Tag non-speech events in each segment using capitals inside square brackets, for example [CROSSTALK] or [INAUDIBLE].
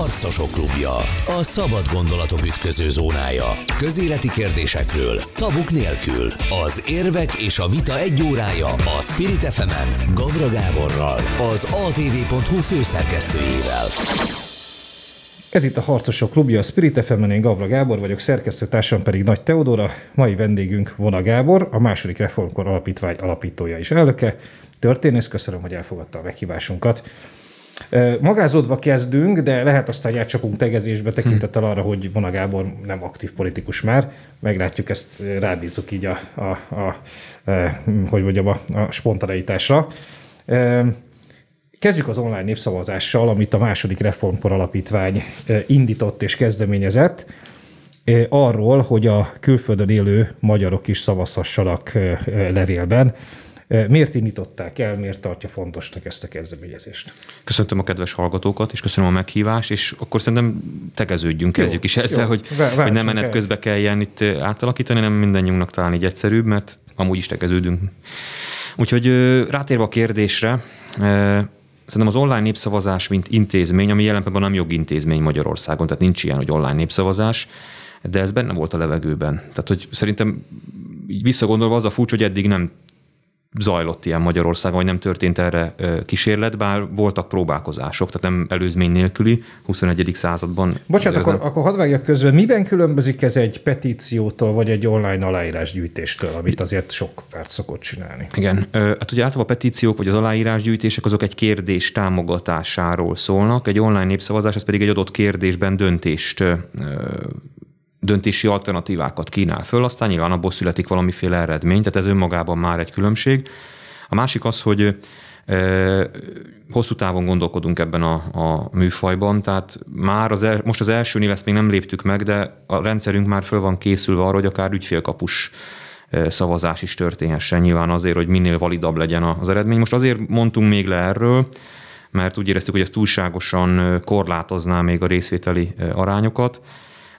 Harcosok klubja. A szabad gondolatok ütköző zónája. Közéleti kérdésekről, tabuk nélkül. Az érvek és a vita egy órája a Spirit fm Gavra Gáborral, az atv.hu főszerkesztőjével. Ez itt a Harcosok klubja, a Spirit fm én Gavra Gábor vagyok, szerkesztőtársam pedig Nagy Teodora, mai vendégünk Vona Gábor, a második reformkor alapítvány alapítója és elnöke. Történész, köszönöm, hogy elfogadta a meghívásunkat. Magázódva kezdünk, de lehet aztán átcsapunk tegezésbe tekintettel arra, hogy Vona Gábor nem aktív politikus már. Meglátjuk, ezt rábízunk így a, a, a, a hogy mondjam, a, a spontaneitásra. Kezdjük az online népszavazással, amit a második reformkor alapítvány indított és kezdeményezett arról, hogy a külföldön élő magyarok is szavazhassanak levélben. Miért indították el, miért tartja fontosnak ezt a kezdeményezést? Köszöntöm a kedves hallgatókat, és köszönöm a meghívást, és akkor szerintem tegeződjünk, kezdjük is ezzel, jó, hogy, hogy nem menet közbe kelljen itt átalakítani, nem mindannyiunknak talán így egyszerűbb, mert amúgy is tegeződünk. Úgyhogy rátérve a kérdésre, Szerintem az online népszavazás, mint intézmény, ami jelen pillanatban nem jogintézmény Magyarországon, tehát nincs ilyen, hogy online népszavazás, de ez benne volt a levegőben. Tehát, hogy szerintem így visszagondolva az a furcsa, hogy eddig nem zajlott ilyen Magyarországon, vagy nem történt erre kísérlet, bár voltak próbálkozások, tehát nem előzmény nélküli 21. században. Bocsánat, akkor, akkor hadd vágjak közben, miben különbözik ez egy petíciótól, vagy egy online aláírásgyűjtéstől, amit azért sok perc szokott csinálni? Igen, hát ugye általában a petíciók, vagy az aláírásgyűjtések azok egy kérdés támogatásáról szólnak, egy online népszavazás, az pedig egy adott kérdésben döntést döntési alternatívákat kínál föl, aztán nyilván abból születik valamiféle eredmény, tehát ez önmagában már egy különbség. A másik az, hogy hosszú távon gondolkodunk ebben a, a műfajban, tehát már az el, most az elsőnél ezt még nem léptük meg, de a rendszerünk már föl van készülve arra, hogy akár ügyfélkapus szavazás is történhessen, nyilván azért, hogy minél validabb legyen az eredmény. Most azért mondtunk még le erről, mert úgy éreztük, hogy ez túlságosan korlátozná még a részvételi arányokat,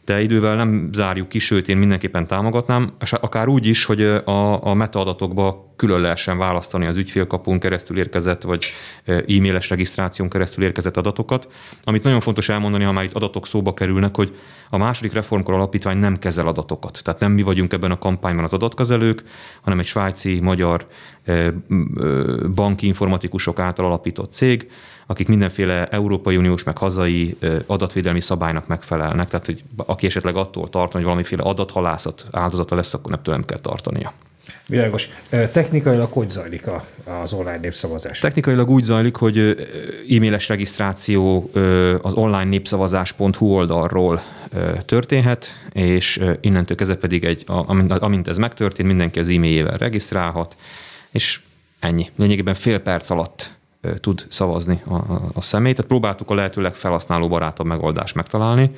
de idővel nem zárjuk ki, sőt én mindenképpen támogatnám, és akár úgy is, hogy a, a metaadatokba külön lehessen választani az ügyfélkapunk keresztül érkezett, vagy e-mailes regisztráción keresztül érkezett adatokat. Amit nagyon fontos elmondani, ha már itt adatok szóba kerülnek, hogy a második reformkor alapítvány nem kezel adatokat. Tehát nem mi vagyunk ebben a kampányban az adatkezelők, hanem egy svájci, magyar banki informatikusok által alapított cég, akik mindenféle Európai Uniós meg hazai adatvédelmi szabálynak megfelelnek. Tehát, hogy aki esetleg attól tart, hogy valamiféle adathalászat áldozata lesz, akkor nem tőlem kell tartania. Világos. Technikailag hogy zajlik az online népszavazás? Technikailag úgy zajlik, hogy e-mailes regisztráció az online népszavazás.hu oldalról történhet, és innentől kezdve pedig egy, amint ez megtörtént, mindenki az e-mailjével regisztrálhat, és ennyi. Lényegében fél perc alatt tud szavazni a, a, a személy. Tehát próbáltuk a lehető legfelhasználó barátabb megoldást megtalálni.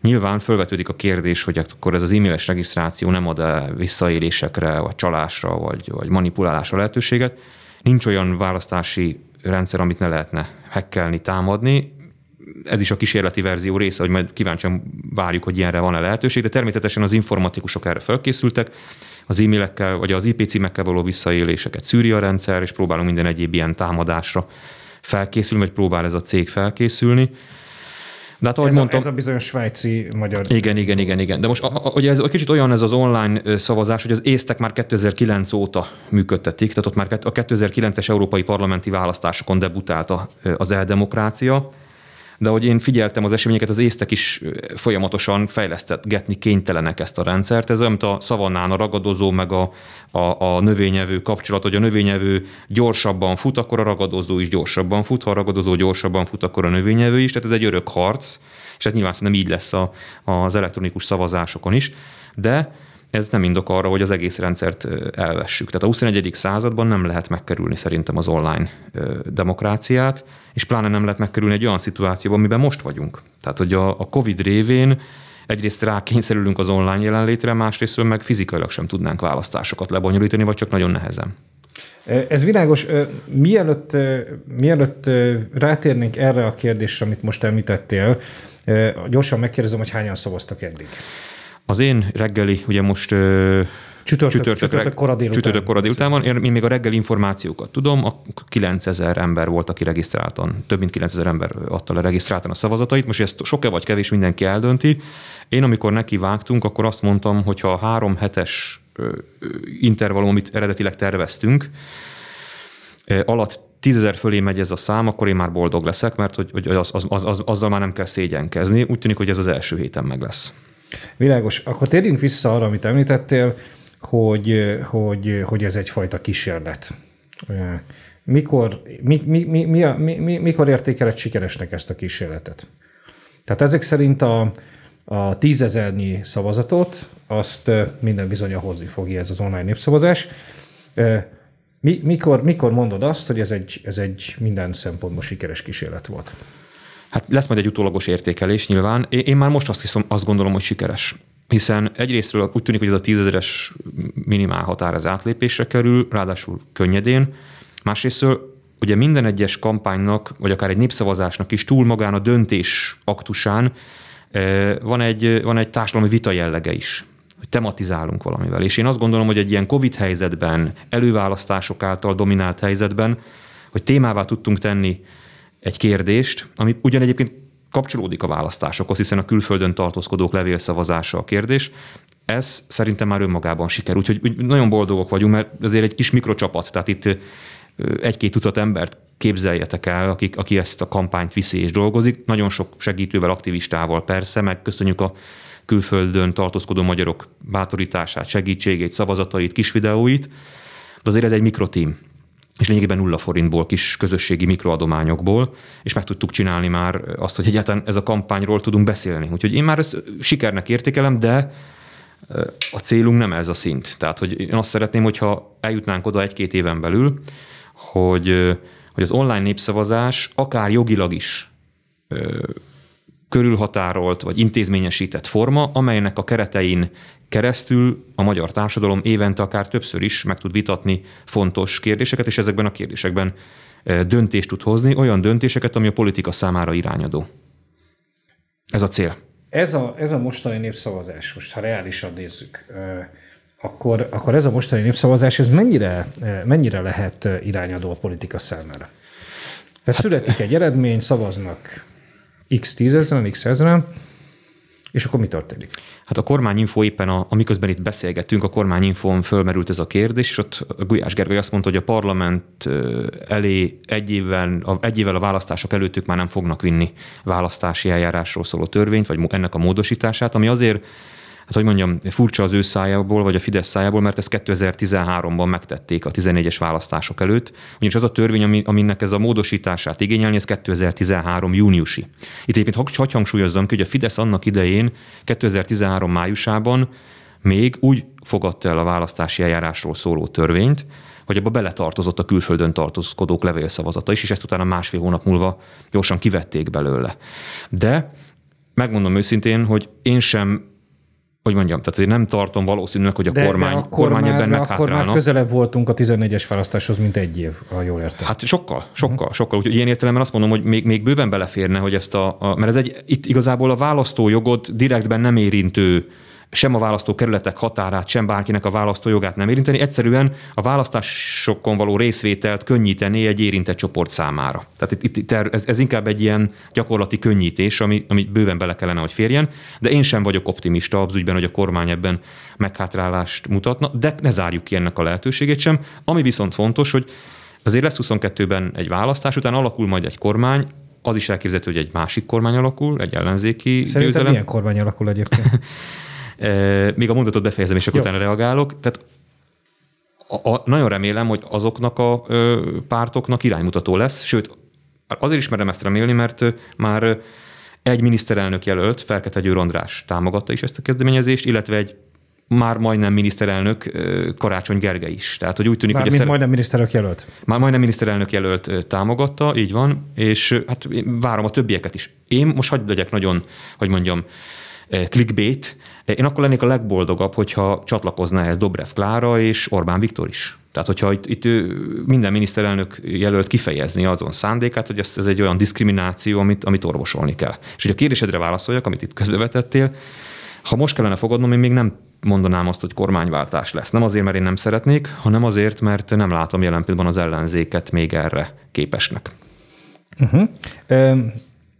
Nyilván felvetődik a kérdés, hogy akkor ez az e-mailes regisztráció nem ad-e visszaélésekre, vagy csalásra, vagy, vagy manipulálásra lehetőséget. Nincs olyan választási rendszer, amit ne lehetne hekkelni, támadni. Ez is a kísérleti verzió része, hogy majd kíváncsian várjuk, hogy ilyenre van-e lehetőség, de természetesen az informatikusok erre felkészültek, az e-mailekkel vagy az IP címekkel való visszaéléseket szűri a rendszer, és próbálunk minden egyéb ilyen támadásra felkészülni, vagy próbál ez a cég felkészülni. De hát, ahogy ez, mondtam, a, ez a bizonyos svájci magyar. Igen, igen, igen, igen. De most ugye ez kicsit olyan ez az online szavazás, hogy az észtek már 2009 óta működtetik, tehát ott már a 2009-es európai parlamenti választásokon debutálta az eldemokrácia, de hogy én figyeltem az eseményeket, az észtek is folyamatosan fejlesztetgetni kénytelenek ezt a rendszert. Ez olyan, mint a szavannán a ragadozó, meg a, a, a növényevő kapcsolat, hogy a növényevő gyorsabban fut, akkor a ragadozó is gyorsabban fut, ha a ragadozó gyorsabban fut, akkor a növényevő is, tehát ez egy örök harc, és ez nyilván szerintem így lesz a, az elektronikus szavazásokon is, de ez nem indok arra, hogy az egész rendszert elvessük. Tehát a 21. században nem lehet megkerülni szerintem az online demokráciát, és pláne nem lehet megkerülni egy olyan szituációban, amiben most vagyunk. Tehát, hogy a, a COVID révén egyrészt rákényszerülünk az online jelenlétre, másrészt meg fizikailag sem tudnánk választásokat lebonyolítani, vagy csak nagyon nehezen. Ez világos. Mielőtt, mielőtt rátérnénk erre a kérdésre, amit most említettél, gyorsan megkérdezem, hogy hányan szavaztak eddig. Az én reggeli, ugye most Csütörtök, csütörtök, csütörtök kora délután. Csütörtök kora délután van. Én még a reggeli információkat tudom, a 9000 ember volt, aki regisztráltan, több mint 9000 ember adta le regisztráltan a szavazatait. Most ezt sok-e vagy kevés mindenki eldönti. Én amikor neki vágtunk, akkor azt mondtam, hogy ha a három hetes intervallum, amit eredetileg terveztünk, alatt tízezer fölé megy ez a szám, akkor én már boldog leszek, mert hogy, hogy az, az, az, az, azzal már nem kell szégyenkezni. Úgy tűnik, hogy ez az első héten meg lesz. Világos. Akkor térjünk vissza arra, amit említettél, hogy, hogy, hogy ez egyfajta kísérlet. Mikor, mi, mi, mi, mi, mi, mi, mikor értékeled sikeresnek ezt a kísérletet? Tehát ezek szerint a, a tízezernyi szavazatot, azt minden bizony hozni fogja ez az online népszavazás. Mi, mikor, mikor mondod azt, hogy ez egy, ez egy minden szempontból sikeres kísérlet volt? Hát lesz majd egy utólagos értékelés nyilván. Én már most azt, hiszem, azt gondolom, hogy sikeres. Hiszen egyrésztről úgy tűnik, hogy ez a tízezeres minimál határ az átlépésre kerül, ráadásul könnyedén. Másrésztről ugye minden egyes kampánynak, vagy akár egy népszavazásnak is túl magán a döntés aktusán eh, van egy, van egy társadalmi vita jellege is hogy tematizálunk valamivel. És én azt gondolom, hogy egy ilyen COVID helyzetben, előválasztások által dominált helyzetben, hogy témává tudtunk tenni egy kérdést, ami ugyan egyébként kapcsolódik a választásokhoz, hiszen a külföldön tartózkodók levélszavazása a kérdés, ez szerintem már önmagában siker. Úgyhogy nagyon boldogok vagyunk, mert azért egy kis mikrocsapat, tehát itt egy-két tucat embert képzeljetek el, akik, aki ezt a kampányt viszi és dolgozik. Nagyon sok segítővel, aktivistával persze, meg köszönjük a külföldön tartózkodó magyarok bátorítását, segítségét, szavazatait, kis videóit, de azért ez egy mikrotím és lényegében nulla forintból, kis közösségi mikroadományokból, és meg tudtuk csinálni már azt, hogy egyáltalán ez a kampányról tudunk beszélni. Úgyhogy én már ezt sikernek értékelem, de a célunk nem ez a szint. Tehát, hogy én azt szeretném, hogyha eljutnánk oda egy-két éven belül, hogy, hogy az online népszavazás akár jogilag is körülhatárolt vagy intézményesített forma, amelynek a keretein keresztül a magyar társadalom évente akár többször is meg tud vitatni fontos kérdéseket, és ezekben a kérdésekben döntést tud hozni, olyan döntéseket, ami a politika számára irányadó. Ez a cél. Ez a, ez a mostani népszavazás, most ha reálisan nézzük, akkor, akkor ez a mostani népszavazás, ez mennyire, mennyire lehet irányadó a politika számára? Tehát hát, születik egy eredmény, szavaznak x tízezeren, x ezeren, és akkor mi történik? Hát a kormányinfo éppen, a, amiközben itt beszélgettünk, a kormányinfón fölmerült ez a kérdés, és ott Gulyás Gergely azt mondta, hogy a parlament elé egy évvel, egy évvel a választások előttük már nem fognak vinni választási eljárásról szóló törvényt, vagy ennek a módosítását, ami azért hát hogy mondjam, furcsa az ő szájából, vagy a Fidesz szájából, mert ezt 2013-ban megtették a 14-es választások előtt, ugyanis az a törvény, ami, aminek ez a módosítását igényelni, ez 2013 júniusi. Itt egyébként hagy hangsúlyozzam ki, hogy a Fidesz annak idején 2013 májusában még úgy fogadta el a választási eljárásról szóló törvényt, hogy abba beletartozott a külföldön tartózkodók levélszavazata is, és ezt utána másfél hónap múlva gyorsan kivették belőle. De megmondom őszintén, hogy én sem hogy mondjam, tehát én nem tartom valószínűleg, hogy a de, kormány, de akkor kormány már, ebben meghátrálna. Akkor már közelebb voltunk a 11-es választáshoz, mint egy év, ha jól értem. Hát sokkal, sokkal, uh-huh. sokkal. Úgyhogy ilyen értelemben azt mondom, hogy még, még bőven beleférne, hogy ezt a, a mert ez egy, itt igazából a választójogot direktben nem érintő sem a választókerületek határát, sem bárkinek a választójogát nem érinteni, egyszerűen a választásokon való részvételt könnyíteni egy érintett csoport számára. Tehát itt, itt ez, ez inkább egy ilyen gyakorlati könnyítés, ami, ami bőven bele kellene, hogy férjen, de én sem vagyok optimista az ügyben, hogy a kormány ebben meghátrálást mutatna, de ne zárjuk ki ennek a lehetőségét sem. Ami viszont fontos, hogy azért lesz 22-ben egy választás, utána alakul majd egy kormány, az is elképzelhető, hogy egy másik kormány alakul, egy ellenzéki Szerintem győzelem. milyen kormány alakul egyébként? [LAUGHS] Még a mondatot befejezem, és akkor utána reagálok. Tehát a, a, nagyon remélem, hogy azoknak a ö, pártoknak iránymutató lesz, sőt, azért is merem ezt remélni, mert már egy miniszterelnök jelölt, Ferkete Győr András támogatta is ezt a kezdeményezést, illetve egy már majdnem miniszterelnök Karácsony Gergely is. Tehát, hogy úgy tűnik, már hogy... Szer... majdnem miniszterelnök jelölt. Már majdnem miniszterelnök jelölt támogatta, így van, és hát várom a többieket is. Én most hagyd legyek nagyon, hogy mondjam, clickbait, én akkor lennék a legboldogabb, hogyha csatlakozna ehhez Dobrev Klára és Orbán Viktor is. Tehát, hogyha itt, itt minden miniszterelnök jelölt kifejezni azon szándékát, hogy ez, ez egy olyan diszkrimináció, amit, amit orvosolni kell. És hogy a kérdésedre válaszoljak, amit itt közbevetettél, Ha most kellene fogadnom, én még nem mondanám azt, hogy kormányváltás lesz. Nem azért, mert én nem szeretnék, hanem azért, mert nem látom jelen pillanatban az ellenzéket még erre képesnek. Uh-huh.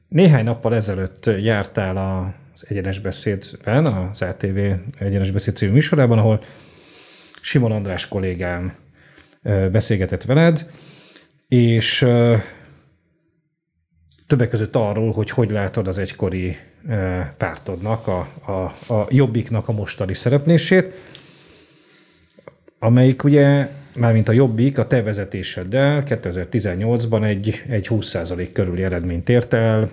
Néhány nappal ezelőtt jártál az Egyenes Beszédben, az ATV Egyenes Beszéd című műsorában, ahol Simon András kollégám beszélgetett veled, és többek között arról, hogy hogy látod az egykori pártodnak, a, a, a Jobbiknak a mostani szereplését, amelyik ugye, mármint a Jobbik a te vezetéseddel 2018-ban egy, egy 20% körüli eredményt ért el,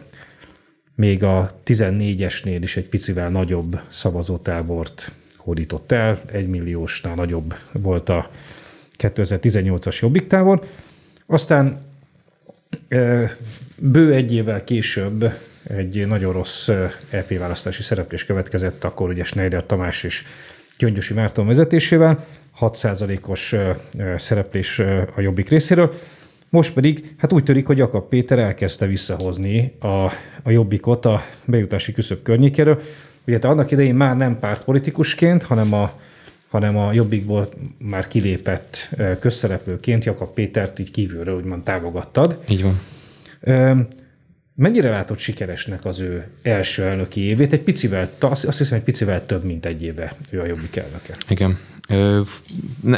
még a 14-esnél is egy picivel nagyobb szavazótábort hódított el, egy milliósnál nagyobb volt a 2018-as Jobbik tábor. Aztán bő egy évvel később egy nagyon rossz EP választási szereplés következett, akkor ugye Schneider Tamás és Gyöngyösi Márton vezetésével, 6%-os szereplés a Jobbik részéről. Most pedig hát úgy törik, hogy Jakab Péter elkezdte visszahozni a, a Jobbikot a bejutási küszöb környékéről. Ugye te annak idején már nem pártpolitikusként, hanem a, hanem a Jobbikból már kilépett közszereplőként Jakab Pétert így kívülről úgymond támogattad. Így van. Mennyire látod sikeresnek az ő első elnöki évét? Egy picivel, azt hiszem, egy picivel több, mint egy éve ő a Jobbik elnöke. Igen.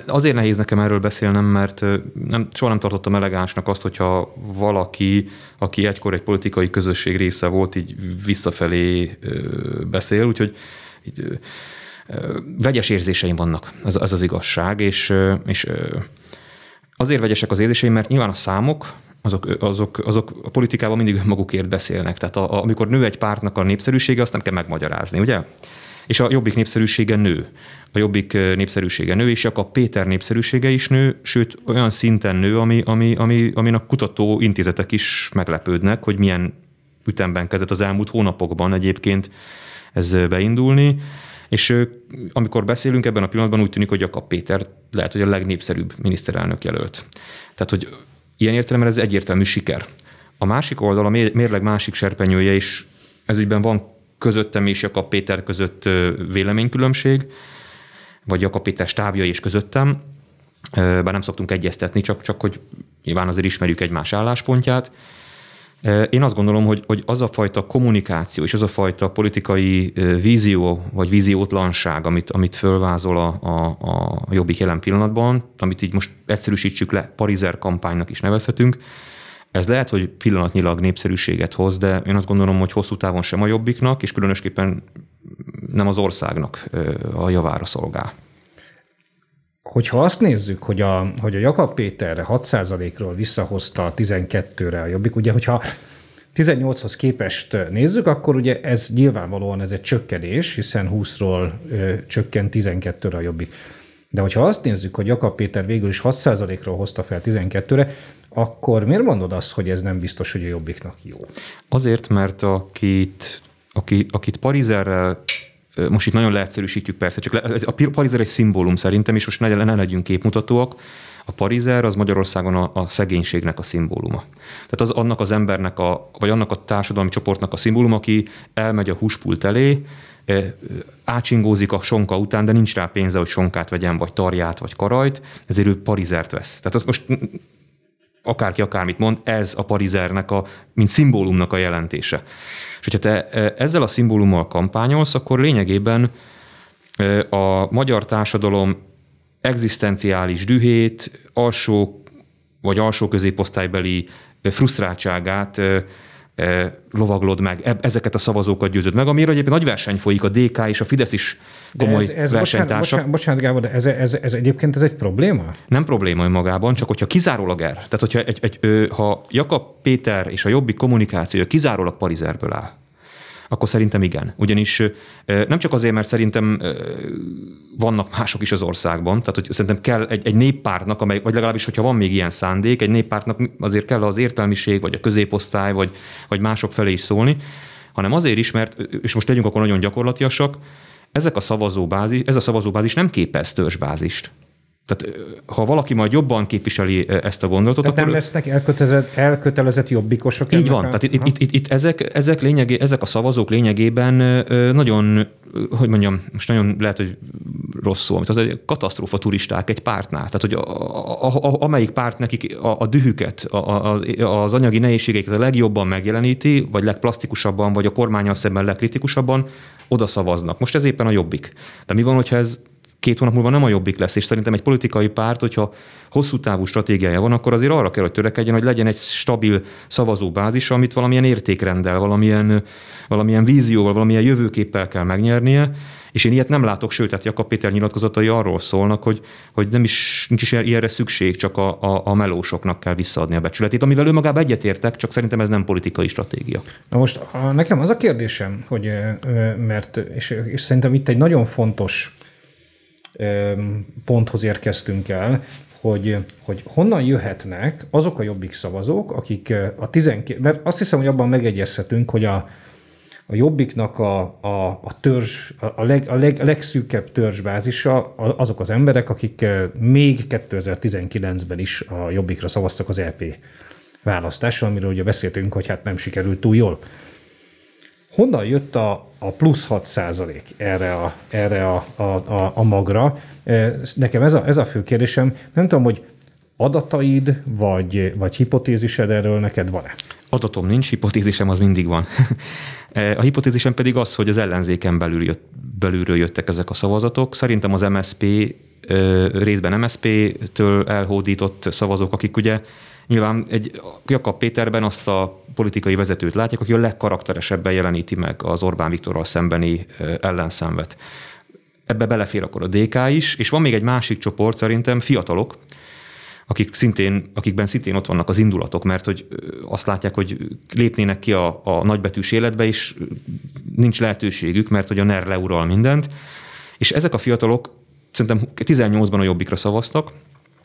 Azért nehéz nekem erről beszélnem, mert nem, soha nem tartottam elegánsnak azt, hogyha valaki, aki egykor egy politikai közösség része volt, így visszafelé beszél, úgyhogy így, vegyes érzéseim vannak, ez, ez az igazság, és, és azért vegyesek az érzéseim, mert nyilván a számok, azok, azok, azok a politikában mindig magukért beszélnek. Tehát a, a, amikor nő egy pártnak a népszerűsége, azt nem kell megmagyarázni, ugye? És a Jobbik népszerűsége nő. A Jobbik népszerűsége nő, és a Péter népszerűsége is nő, sőt olyan szinten nő, ami, ami, ami, amin a kutató intézetek is meglepődnek, hogy milyen ütemben kezdett az elmúlt hónapokban egyébként ez beindulni. És amikor beszélünk ebben a pillanatban, úgy tűnik, hogy Jakab Péter lehet, hogy a legnépszerűbb miniszterelnök jelölt. Tehát, hogy ilyen értelemben ez egyértelmű siker. A másik oldal, a mérleg másik serpenyője is, ezügyben van közöttem és Jakab Péter között véleménykülönbség, vagy Jakab Péter stábja és közöttem, bár nem szoktunk egyeztetni, csak, csak hogy nyilván azért ismerjük egymás álláspontját. Én azt gondolom, hogy, hogy az a fajta kommunikáció és az a fajta politikai vízió vagy víziótlanság, amit, amit fölvázol a, a, a jobbik jelen pillanatban, amit így most egyszerűsítsük le, parizer kampánynak is nevezhetünk, ez lehet, hogy pillanatnyilag népszerűséget hoz, de én azt gondolom, hogy hosszú távon sem a jobbiknak, és különösképpen nem az országnak a javára szolgál. Hogyha azt nézzük, hogy a, hogy a Jakab Péterre 6%-ról visszahozta a 12-re a Jobbik, ugye, hogyha 18-hoz képest nézzük, akkor ugye ez nyilvánvalóan ez egy csökkenés, hiszen 20-ról ö, csökkent 12-re a Jobbik. De hogyha azt nézzük, hogy Jakab Péter végül is 6%-ról hozta fel 12-re, akkor miért mondod azt, hogy ez nem biztos, hogy a Jobbiknak jó? Azért, mert akit, aki, akit Parizerrel most itt nagyon leegyszerűsítjük persze, csak a parizer egy szimbólum szerintem, és most ne, ne legyünk képmutatóak. A parizer az Magyarországon a, a szegénységnek a szimbóluma. Tehát az annak az embernek, a, vagy annak a társadalmi csoportnak a szimbóluma, aki elmegy a húspult elé, átsingózik a sonka után, de nincs rá pénze, hogy sonkát vegyen, vagy tarját, vagy karajt, ezért ő parizert vesz. Tehát az most akárki akármit mond, ez a parizernek, a, mint szimbólumnak a jelentése. És hogyha te e, ezzel a szimbólummal kampányolsz, akkor lényegében e, a magyar társadalom egzisztenciális dühét, alsó vagy alsó középosztálybeli frusztráltságát e, lovaglod meg, ezeket a szavazókat győzöd meg, amire egyébként nagy verseny folyik, a DK és a Fidesz is komoly de ez, ez versenytársak. Bocsánat, bocsánat, Gábor, de ez, ez, ez egyébként ez egy probléma? Nem probléma önmagában, csak hogyha kizárólag er, tehát hogyha egy, egy, ha Jakab Péter és a Jobbik kommunikációja kizárólag Parizerből áll, akkor szerintem igen. Ugyanis nem csak azért, mert szerintem vannak mások is az országban, tehát hogy szerintem kell egy, egy néppártnak, amely, vagy legalábbis, hogyha van még ilyen szándék, egy néppártnak azért kell az értelmiség, vagy a középosztály, vagy, vagy mások felé is szólni, hanem azért is, mert, és most legyünk akkor nagyon gyakorlatiasak, ezek a szavazóbázis, ez a szavazóbázis nem képez törzsbázist. Tehát ha valaki majd jobban képviseli ezt a gondolatot, tehát akkor... nem lesznek elkötelezett, elkötelezett jobbikosok? Így van, a... tehát itt, itt, itt, itt ezek, ezek, lényegé, ezek a szavazók lényegében nagyon, hogy mondjam, most nagyon lehet, hogy rossz szó, az egy katasztrófa turisták egy pártnál. Tehát, hogy a, a, a, amelyik párt nekik a, a dühüket, a, a, az anyagi nehézségeket a legjobban megjeleníti, vagy legplastikusabban, vagy a kormányal szemben legkritikusabban, oda szavaznak. Most ez éppen a jobbik. De mi van, hogyha ez két hónap múlva nem a jobbik lesz, és szerintem egy politikai párt, hogyha hosszú távú stratégiája van, akkor azért arra kell, hogy törekedjen, hogy legyen egy stabil szavazóbázis, amit valamilyen értékrendel, valamilyen, valamilyen vízióval, valamilyen jövőképpel kell megnyernie, és én ilyet nem látok, sőt, tehát Jakab Péter nyilatkozatai arról szólnak, hogy, hogy nem is, nincs is ilyenre szükség, csak a, a, a melósoknak kell visszaadni a becsületét, amivel ő magában egyetértek, csak szerintem ez nem politikai stratégia. Na most a, nekem az a kérdésem, hogy mert, és, és szerintem itt egy nagyon fontos ponthoz érkeztünk el, hogy, hogy honnan jöhetnek azok a jobbik szavazók, akik a 12, mert azt hiszem, hogy abban megegyezhetünk, hogy a, a jobbiknak a, a, a törzs, a, leg, a, leg, a legszűkebb törzsbázisa azok az emberek, akik még 2019-ben is a jobbikra szavaztak az EP választáson, amiről ugye beszéltünk, hogy hát nem sikerült túl jól. Honnan jött a, a plusz 6 százalék erre, a, erre a, a, a, a magra? Nekem ez a, ez a fő kérdésem. Nem tudom, hogy adataid vagy, vagy hipotézised erről neked van-e? Adatom nincs, hipotézisem az mindig van. [LAUGHS] A hipotézisem pedig az, hogy az ellenzéken belül jött, belülről jöttek ezek a szavazatok. Szerintem az MSP részben MSP-től elhódított szavazók, akik ugye Nyilván egy Jakab Péterben azt a politikai vezetőt látják, aki a legkarakteresebben jeleníti meg az Orbán Viktorral szembeni ellenszenvet. Ebbe belefér akkor a DK is, és van még egy másik csoport, szerintem fiatalok, akik szintén, akikben szintén ott vannak az indulatok, mert hogy azt látják, hogy lépnének ki a, a nagybetűs életbe, és nincs lehetőségük, mert hogy a NER leural mindent. És ezek a fiatalok szerintem 18-ban a Jobbikra szavaztak,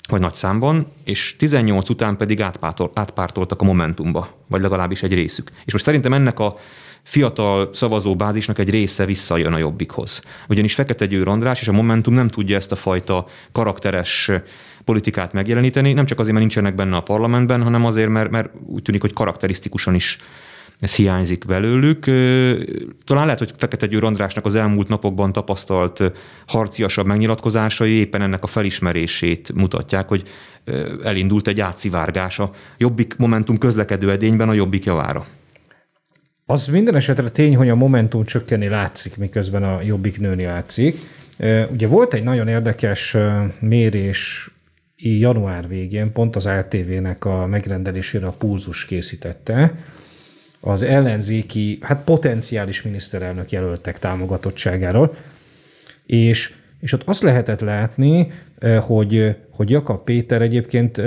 vagy nagy számban, és 18 után pedig átpártol, átpártoltak a Momentumba, vagy legalábbis egy részük. És most szerintem ennek a fiatal szavazóbázisnak egy része visszajön a Jobbikhoz. Ugyanis Fekete Győr András és a Momentum nem tudja ezt a fajta karakteres politikát megjeleníteni, nem csak azért, mert nincsenek benne a parlamentben, hanem azért, mert, mert úgy tűnik, hogy karakterisztikusan is ez hiányzik belőlük. Talán lehet, hogy Fekete Győr Andrásnak az elmúlt napokban tapasztalt harciasabb megnyilatkozásai éppen ennek a felismerését mutatják, hogy elindult egy átszivárgás a Jobbik Momentum közlekedő edényben a Jobbik javára. Az minden esetre tény, hogy a Momentum csökkenni látszik, miközben a Jobbik nőni látszik. Ugye volt egy nagyon érdekes mérés január végén, pont az ATV-nek a megrendelésére a Pulzus készítette, az ellenzéki, hát potenciális miniszterelnök jelöltek támogatottságáról, és, és ott azt lehetett látni, hogy, hogy Jakab Péter egyébként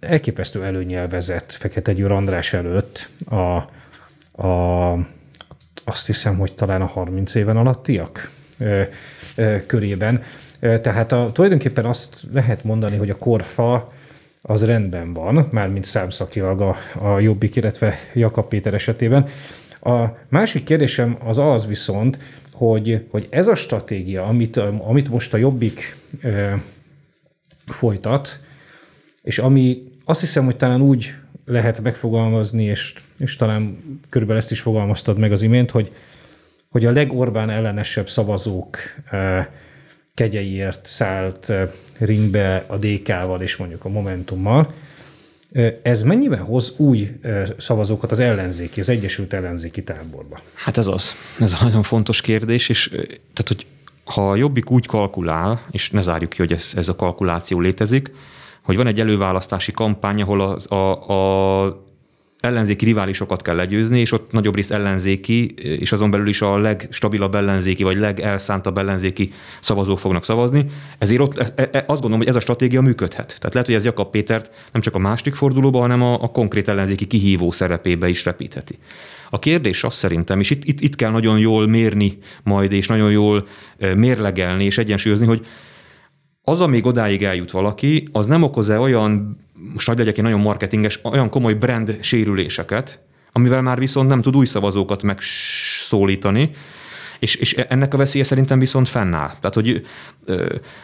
elképesztő előnyel vezet Fekete Győr András előtt a, a, azt hiszem, hogy talán a 30 éven alattiak körében. Tehát a, tulajdonképpen azt lehet mondani, hogy a korfa az rendben van, mármint számszakilag a, a Jobbik, illetve Jakab Péter esetében. A másik kérdésem az az viszont, hogy, hogy ez a stratégia, amit, amit most a Jobbik e, folytat, és ami azt hiszem, hogy talán úgy lehet megfogalmazni, és, és talán körülbelül ezt is fogalmaztad meg az imént, hogy, hogy a legorbán ellenesebb szavazók e, kegyeiért szállt ringbe a DK-val és mondjuk a Momentummal. Ez mennyiben hoz új szavazókat az ellenzéki, az Egyesült Ellenzéki táborba? Hát ez az. Ez a nagyon fontos kérdés, és tehát, hogy ha a Jobbik úgy kalkulál, és ne zárjuk ki, hogy ez, ez a kalkuláció létezik, hogy van egy előválasztási kampány, ahol a, a, a ellenzéki riválisokat kell legyőzni, és ott nagyobb részt ellenzéki, és azon belül is a legstabilabb ellenzéki, vagy legelszántabb ellenzéki szavazók fognak szavazni. Ezért ott, e, e, azt gondolom, hogy ez a stratégia működhet. Tehát lehet, hogy ez Jakab Pétert nem csak a második fordulóban, hanem a, a konkrét ellenzéki kihívó szerepébe is repítheti. A kérdés az szerintem, és itt, itt, itt kell nagyon jól mérni majd, és nagyon jól mérlegelni, és egyensúlyozni, hogy az, amíg odáig eljut valaki, az nem okoz-e olyan most nagy legyek egy nagyon marketinges, olyan komoly brand sérüléseket, amivel már viszont nem tud új szavazókat megszólítani, És, és ennek a veszélye szerintem viszont fennáll. Tehát, hogy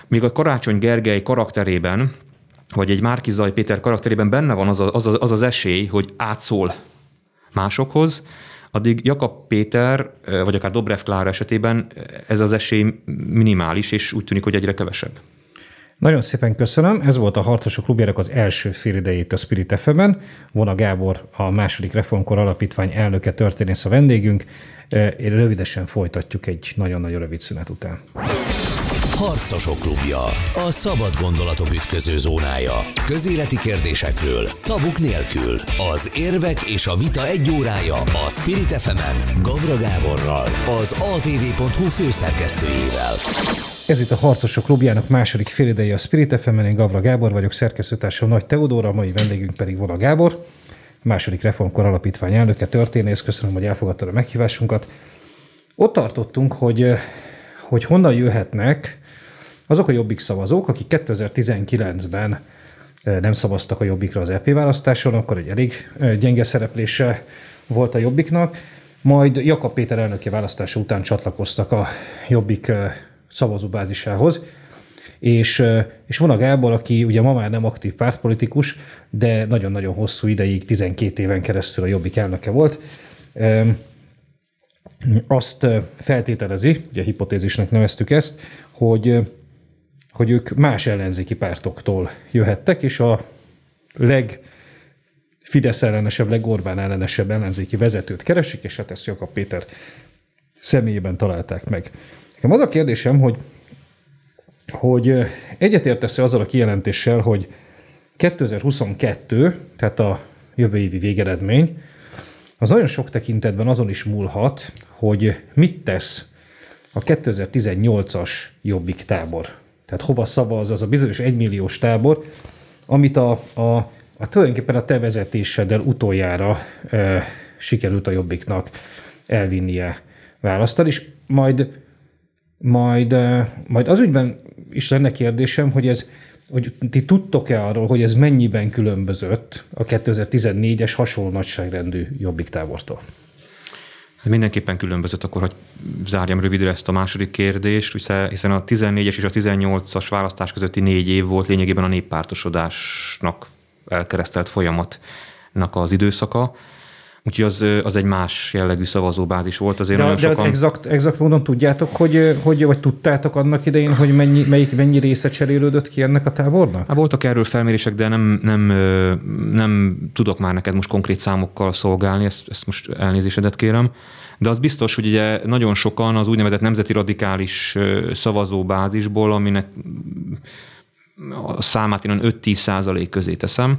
még a Karácsony Gergely karakterében, vagy egy Márkizaj Péter karakterében benne van az, a, az, az az esély, hogy átszól másokhoz, addig Jakab Péter, vagy akár Dobrev Klára esetében ez az esély minimális, és úgy tűnik, hogy egyre kevesebb. Nagyon szépen köszönöm. Ez volt a Harcosok Klubjának az első idejét a Spirit FM-en. Vona Gábor, a második reformkor alapítvány elnöke történész a vendégünk. Én rövidesen folytatjuk egy nagyon-nagyon rövid szünet után. Harcosok klubja. A szabad gondolatok ütköző zónája. Közéleti kérdésekről, tabuk nélkül. Az érvek és a vita egy órája a Spirit fm Gavra Gáborral, az atv.hu főszerkesztőjével. Ez itt a Harcosok klubjának második félidei a Spirit fm én Gavra Gábor vagyok, szerkesztőtársam Nagy Teodóra, a mai vendégünk pedig Vola Gábor, második reformkor alapítvány elnöke, történész. Köszönöm, hogy elfogadtad a meghívásunkat. Ott tartottunk, hogy, hogy honnan jöhetnek azok a jobbik szavazók, akik 2019-ben nem szavaztak a jobbikra az EP választáson, akkor egy elég gyenge szereplése volt a jobbiknak, majd Jakab Péter elnöki választása után csatlakoztak a jobbik szavazóbázisához, és, és Vona Gábor, aki ugye ma már nem aktív pártpolitikus, de nagyon-nagyon hosszú ideig, 12 éven keresztül a Jobbik elnöke volt, azt feltételezi, ugye hipotézisnek neveztük ezt, hogy hogy ők más ellenzéki pártoktól jöhettek, és a leg Fidesz ellenesebb, legorbán ellenesebb ellenzéki vezetőt keresik, és hát ezt Jakab Péter személyében találták meg. Nekem az a kérdésem, hogy, hogy egyetértesz-e azzal a kijelentéssel, hogy 2022, tehát a jövő évi végeredmény, az nagyon sok tekintetben azon is múlhat, hogy mit tesz a 2018-as jobbik tábor. Tehát hova szavaz az a bizonyos egymilliós tábor, amit a, a, a tulajdonképpen a te vezetéseddel utoljára e, sikerült a Jobbiknak elvinnie választani, és majd, majd, majd az ügyben is lenne kérdésem, hogy ez hogy ti tudtok-e arról, hogy ez mennyiben különbözött a 2014-es hasonló nagyságrendű jobbik tábortól? Mindenképpen különbözött, akkor, hogy zárjam rövidre ezt a második kérdést, hiszen a 14-es és a 18-as választás közötti négy év volt lényegében a néppártosodásnak elkeresztelt folyamatnak az időszaka. Úgyhogy az, az egy más jellegű szavazóbázis volt. Azért de, de sokan... exakt, exakt módon tudjátok, hogy, hogy, vagy tudtátok annak idején, hogy mennyi, melyik, mennyi része cserélődött ki ennek a tábornak? Hát voltak erről felmérések, de nem, nem, nem tudok már neked most konkrét számokkal szolgálni, ezt, ezt most elnézésedet kérem. De az biztos, hogy ugye nagyon sokan az úgynevezett nemzeti radikális szavazóbázisból, aminek a számát én 5-10 százalék közé teszem,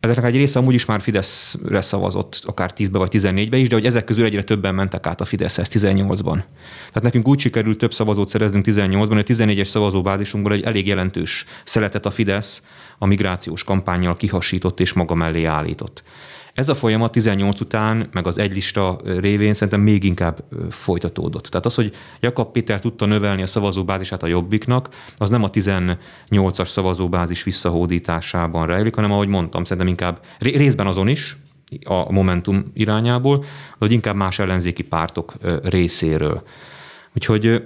Ezeknek egy része amúgy is már Fideszre szavazott, akár 10-be vagy 14-be is, de hogy ezek közül egyre többen mentek át a Fideszhez 18-ban. Tehát nekünk úgy sikerült több szavazót szereznünk 18-ban, hogy a 14-es szavazóbázisunkból egy elég jelentős szeletet a Fidesz a migrációs kampányjal kihasított és maga mellé állított. Ez a folyamat 18 után, meg az egylista révén szerintem még inkább folytatódott. Tehát az, hogy Jakab Péter tudta növelni a szavazóbázisát a Jobbiknak, az nem a 18-as szavazóbázis visszahódításában rejlik, hanem ahogy mondtam, szerintem inkább részben azon is, a Momentum irányából, hogy inkább más ellenzéki pártok részéről. Úgyhogy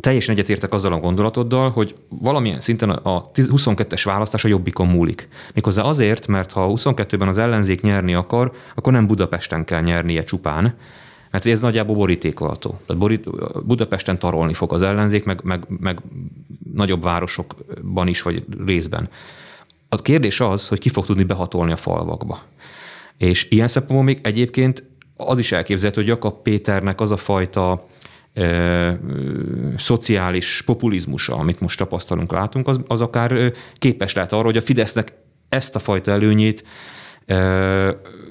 teljesen egyetértek azzal a gondolatoddal, hogy valamilyen szinten a 22-es választás a jobbikon múlik. Méghozzá azért, mert ha 22-ben az ellenzék nyerni akar, akkor nem Budapesten kell nyernie csupán, mert ez nagyjából borítékolható. Budapesten tarolni fog az ellenzék, meg, meg, meg nagyobb városokban is, vagy részben. A kérdés az, hogy ki fog tudni behatolni a falvakba. És ilyen szempontból még egyébként az is elképzelhető, hogy Jakab Péternek az a fajta szociális populizmusa, amit most tapasztalunk, látunk, az, az akár képes lehet arra, hogy a Fidesznek ezt a fajta előnyét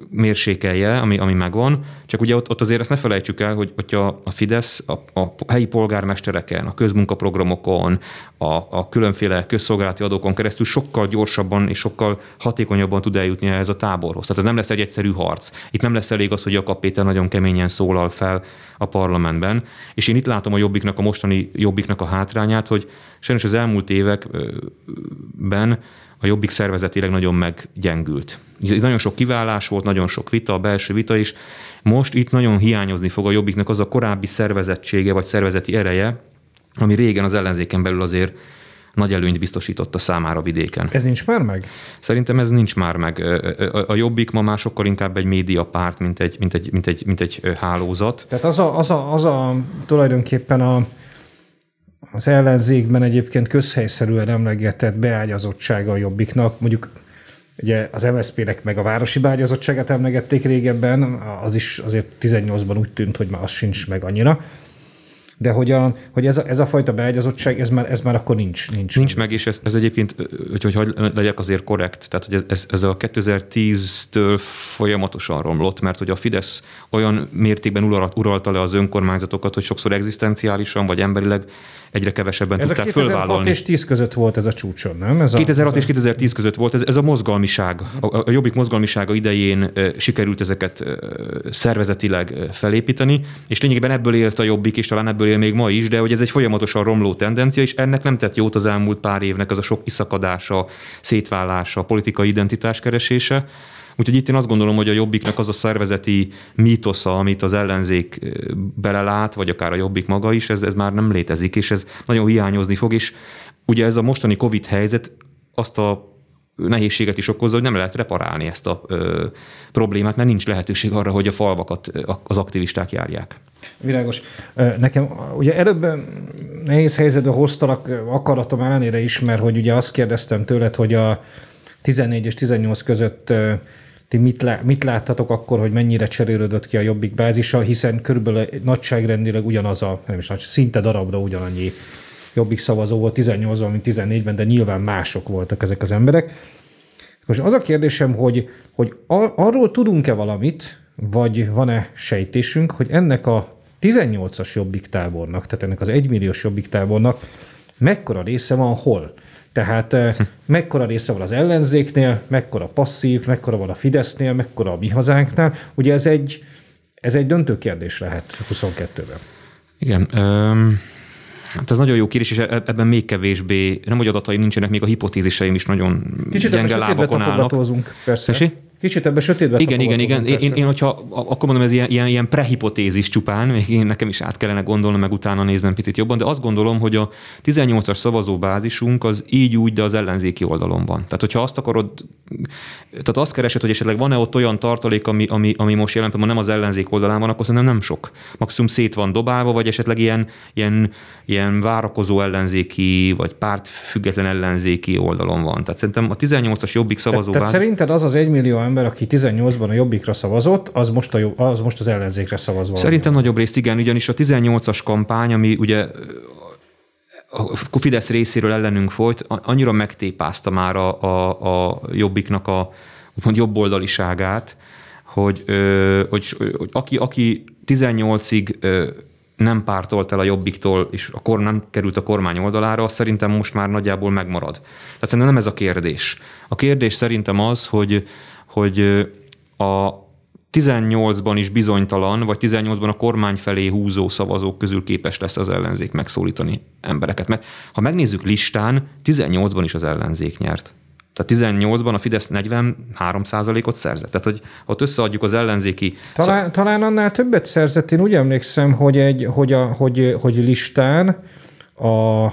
mérsékelje, ami, ami megvan, csak ugye ott, ott azért ezt ne felejtsük el, hogy hogyha a Fidesz a, a helyi polgármestereken, a közmunkaprogramokon, a, a különféle közszolgálati adókon keresztül sokkal gyorsabban és sokkal hatékonyabban tud eljutni ehhez a táborhoz. Tehát ez nem lesz egy egyszerű harc. Itt nem lesz elég az, hogy Jakab Péter nagyon keményen szólal fel a parlamentben. És én itt látom a jobbiknak, a mostani jobbiknak a hátrányát, hogy sajnos az elmúlt években a Jobbik szervezetileg nagyon meggyengült. Nagyon sok kiválás volt, nagyon sok vita, a belső vita is. Most itt nagyon hiányozni fog a Jobbiknak az a korábbi szervezettsége vagy szervezeti ereje, ami régen az ellenzéken belül azért nagy előnyt biztosított a számára vidéken. Ez nincs már meg? Szerintem ez nincs már meg. A Jobbik ma már sokkal inkább egy médiapárt, mint egy, mint egy, mint egy, mint egy hálózat. Tehát az a, az a, az a tulajdonképpen a, az ellenzékben egyébként közhelyszerűen emlegetett beágyazottsága a Jobbiknak, mondjuk ugye az MSZP-nek meg a városi beágyazottságát emlegették régebben, az is azért 18-ban úgy tűnt, hogy már az sincs meg annyira de hogy, a, hogy ez, a, ez a fajta beágyazottság, ez már, ez már akkor nincs. Nincs, nincs meg, és ez, ez egyébként, hogy, hogy legyek azért korrekt, tehát hogy ez, ez, a 2010-től folyamatosan romlott, mert hogy a Fidesz olyan mértékben uralta le az önkormányzatokat, hogy sokszor egzisztenciálisan vagy emberileg egyre kevesebben ez tudták a 2006 fölvállalni. és 10 között volt ez a csúcson, nem? Ez a, 2006 ez és 2010 között volt, ez, ez a mozgalmiság. A, a Jobbik mozgalmisága idején e, sikerült ezeket e, szervezetileg felépíteni, és lényegében ebből élt a Jobbik, és talán ebből él még ma is, de hogy ez egy folyamatosan romló tendencia, és ennek nem tett jót az elmúlt pár évnek az a sok kiszakadása, szétválása, politikai identitás keresése. Úgyhogy itt én azt gondolom, hogy a Jobbiknak az a szervezeti mítosza, amit az ellenzék belelát, vagy akár a Jobbik maga is, ez, ez már nem létezik, és ez nagyon hiányozni fog, és ugye ez a mostani Covid helyzet azt a nehézséget is okozza, hogy nem lehet reparálni ezt a ö, problémát, mert nincs lehetőség arra, hogy a falvakat az aktivisták járják. Világos. Nekem ugye előbb nehéz helyzetbe hoztalak akaratom ellenére is, mert hogy ugye azt kérdeztem tőled, hogy a 14 és 18 között ti mit, lá, mit láttatok akkor, hogy mennyire cserélődött ki a Jobbik bázisa, hiszen körülbelül nagyságrendileg ugyanaz a, nem is nagy, szinte darabra ugyanannyi Jobbik szavazó volt 18-ban, mint 14-ben, de nyilván mások voltak ezek az emberek. Most az a kérdésem, hogy, hogy arról tudunk-e valamit, vagy van-e sejtésünk, hogy ennek a 18-as Jobbik tábornak, tehát ennek az 1 milliós Jobbik tábornak mekkora része van hol? Tehát hm. mekkora része van az ellenzéknél, mekkora passzív, mekkora van a Fidesznél, mekkora a mi hazánknál. Ugye ez egy, ez egy döntő kérdés lehet 22-ben. Igen. Um... Hát ez nagyon jó kérdés, és e- ebben még kevésbé, nem hogy adataim nincsenek, még a hipotéziseim is nagyon Kicsit gyenge lábakon állnak. persze. Tessé? Kicsit ebbe sötétbe Igen, igen, igen. Én, én, én, hogyha akkor mondom, ez ilyen, ilyen, ilyen prehipotézis csupán, még én nekem is át kellene gondolnom, meg utána néznem picit jobban, de azt gondolom, hogy a 18-as szavazóbázisunk az így úgy, de az ellenzéki oldalon van. Tehát, hogyha azt akarod, tehát azt keresed, hogy esetleg van-e ott olyan tartalék, ami, ami, ami most jelen nem az ellenzék oldalán van, akkor szerintem nem sok. Maximum szét van dobálva, vagy esetleg ilyen, ilyen, ilyen várakozó ellenzéki, vagy párt független ellenzéki oldalon van. Tehát szerintem a 18-as jobbik szavazóbázis... Tehát, tehát szerinted az az egy millió ember, aki 18-ban a Jobbikra szavazott, az most, a, az, most az ellenzékre szavaz valami. Szerintem nagyobb részt igen, ugyanis a 18-as kampány, ami ugye a Fidesz részéről ellenünk folyt, annyira megtépázta már a, a, a Jobbiknak a úgymond jobboldaliságát, hogy, hogy, hogy aki, aki 18-ig nem pártolt el a Jobbiktól, és a kor nem került a kormány oldalára, szerintem most már nagyjából megmarad. Tehát szerintem nem ez a kérdés. A kérdés szerintem az, hogy, hogy a 18-ban is bizonytalan, vagy 18-ban a kormány felé húzó szavazók közül képes lesz az ellenzék megszólítani embereket. Mert ha megnézzük listán, 18-ban is az ellenzék nyert. Tehát 18-ban a Fidesz 43%-ot szerzett. Tehát, hogy ott összeadjuk az ellenzéki... Talán, szak... talán annál többet szerzett. Én úgy emlékszem, hogy, egy, hogy, a, hogy, hogy listán a,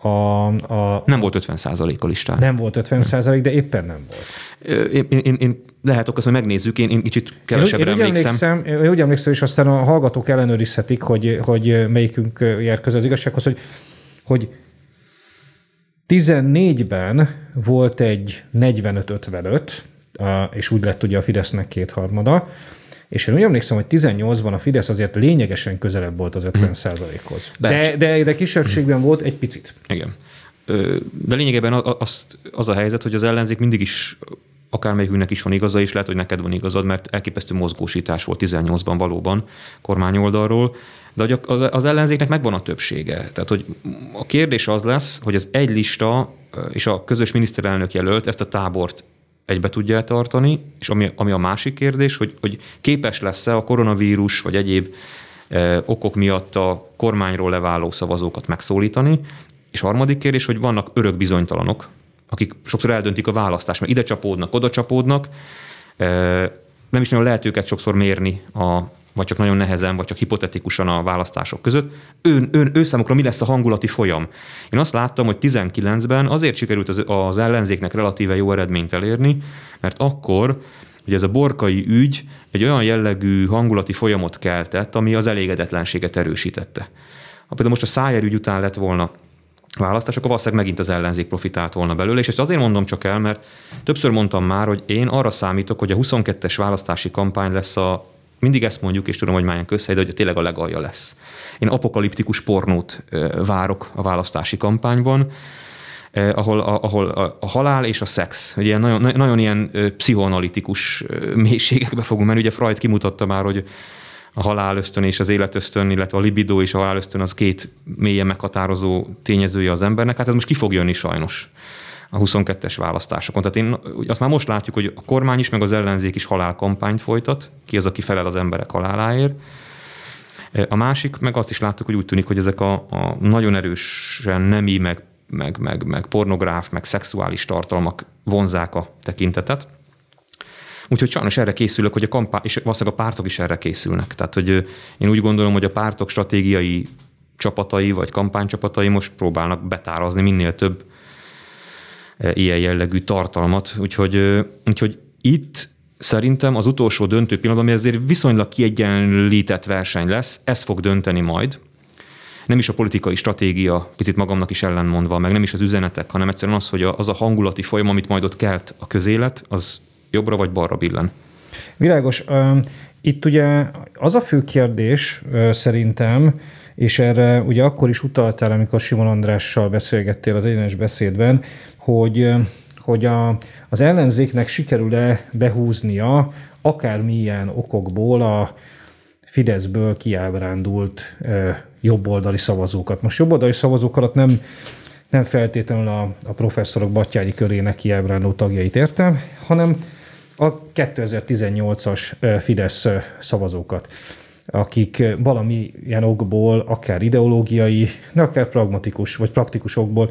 a, a, nem volt 50 a listán. Nem volt 50 százalék, de éppen nem volt. Én, én, én lehet, akkor hogy megnézzük, én, én kicsit kevesebbre én, én emlékszem. emlékszem. Én úgy emlékszem, és aztán a hallgatók ellenőrizhetik, hogy, hogy melyikünk jár közel az igazsághoz, hogy, hogy 14-ben volt egy 45-55, és úgy lett ugye a Fidesznek kétharmada, és én úgy emlékszem, hogy 18-ban a Fidesz azért lényegesen közelebb volt az 50% hoz De, de, de kisebbségben volt egy picit. Igen. De lényegében az, az a helyzet, hogy az ellenzék mindig is akármelyikünknek is van igaza, és lehet, hogy neked van igazad, mert elképesztő mozgósítás volt 18-ban valóban kormányoldalról, de az, az ellenzéknek megvan a többsége. Tehát, hogy a kérdés az lesz, hogy az egy lista és a közös miniszterelnök jelölt ezt a tábort egybe tudja tartani, és ami, ami a másik kérdés, hogy, hogy képes lesz-e a koronavírus vagy egyéb e, okok miatt a kormányról leváló szavazókat megszólítani, és harmadik kérdés, hogy vannak örök bizonytalanok, akik sokszor eldöntik a választást, mert ide csapódnak, oda csapódnak, nem is nagyon lehet őket sokszor mérni a vagy csak nagyon nehezen, vagy csak hipotetikusan a választások között. Ön, ön, ő számukra mi lesz a hangulati folyam? Én azt láttam, hogy 19-ben azért sikerült az, az ellenzéknek relatíve jó eredményt elérni, mert akkor hogy ez a borkai ügy egy olyan jellegű hangulati folyamot keltett, ami az elégedetlenséget erősítette. Ha például most a Szájer ügy után lett volna választás, akkor valószínűleg megint az ellenzék profitált volna belőle, és ezt azért mondom csak el, mert többször mondtam már, hogy én arra számítok, hogy a 22-es választási kampány lesz a mindig ezt mondjuk, és tudom, hogy már közhely, de hogy tényleg a legalja lesz. Én apokaliptikus pornót várok a választási kampányban, ahol, a, ahol a, halál és a szex, ugye nagyon, nagyon ilyen pszichoanalitikus mélységekbe fogunk menni. Ugye Freud kimutatta már, hogy a halál ösztön és az ösztön, illetve a libido és a halál ösztön az két mélyen meghatározó tényezője az embernek. Hát ez most ki fog jönni sajnos a 22-es választásokon. Tehát én azt már most látjuk, hogy a kormány is, meg az ellenzék is halálkampányt folytat, ki az, aki felel az emberek haláláért. A másik, meg azt is láttuk, hogy úgy tűnik, hogy ezek a, a nagyon erősen nemi, meg, meg, meg, meg pornográf, meg szexuális tartalmak vonzák a tekintetet. Úgyhogy sajnos erre készülök, hogy a kampány, és valószínűleg a pártok is erre készülnek. Tehát, hogy én úgy gondolom, hogy a pártok stratégiai csapatai, vagy kampánycsapatai most próbálnak betárazni minél több ilyen jellegű tartalmat. Úgyhogy, úgyhogy itt szerintem az utolsó döntő pillanatban, ami azért viszonylag kiegyenlített verseny lesz, ez fog dönteni majd. Nem is a politikai stratégia, picit magamnak is ellenmondva, meg nem is az üzenetek, hanem egyszerűen az, hogy az a hangulati folyam, amit majd ott kelt a közélet, az jobbra vagy balra billen. Világos. Itt ugye az a fő kérdés szerintem, és erre ugye akkor is utaltál, amikor Simon Andrással beszélgettél az egyenes beszédben, hogy, hogy a, az ellenzéknek sikerül-e behúznia akármilyen okokból a Fideszből kiábrándult e, jobboldali szavazókat. Most jobboldali szavazók alatt nem, nem feltétlenül a, a professzorok Battyányi körének kiábrándó tagjait értem, hanem a 2018-as Fidesz szavazókat akik valamilyen okból, akár ideológiai, de akár pragmatikus vagy praktikus okból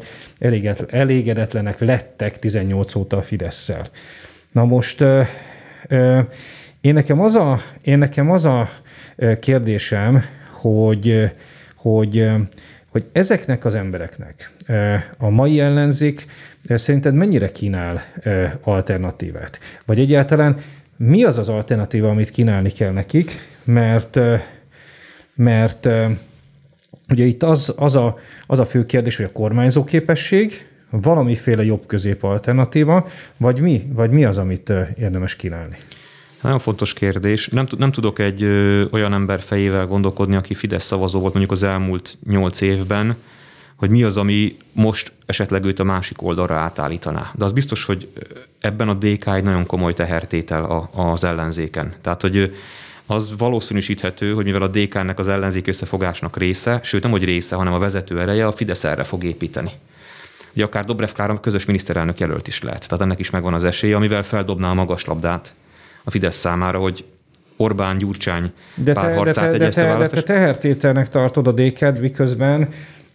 elégedetlenek lettek 18 óta a fidesz Na most én nekem az a, én nekem az a kérdésem, hogy, hogy, hogy ezeknek az embereknek a mai ellenzék szerinted mennyire kínál alternatívát? Vagy egyáltalán mi az az alternatíva, amit kínálni kell nekik, mert, mert ugye itt az, az, a, az a fő kérdés, hogy a kormányzó képesség, valamiféle jobb-közép alternatíva, vagy mi, vagy mi az, amit érdemes kínálni? Nagyon fontos kérdés. Nem, nem tudok egy ö, olyan ember fejével gondolkodni, aki Fidesz szavazó volt mondjuk az elmúlt nyolc évben, hogy mi az, ami most esetleg őt a másik oldalra átállítaná. De az biztos, hogy ebben a DK egy nagyon komoly tehertétel a, az ellenzéken. Tehát, hogy az valószínűsíthető, hogy mivel a DK-nek az ellenzék összefogásnak része, sőt nem hogy része, hanem a vezető ereje, a Fidesz erre fog építeni. Ugye akár Dobrev Klára közös miniszterelnök jelölt is lehet. Tehát ennek is megvan az esélye, amivel feldobná a magas labdát a Fidesz számára, hogy Orbán, Gyurcsány de te, de te, de te, de te tehertételnek tartod a dk miközben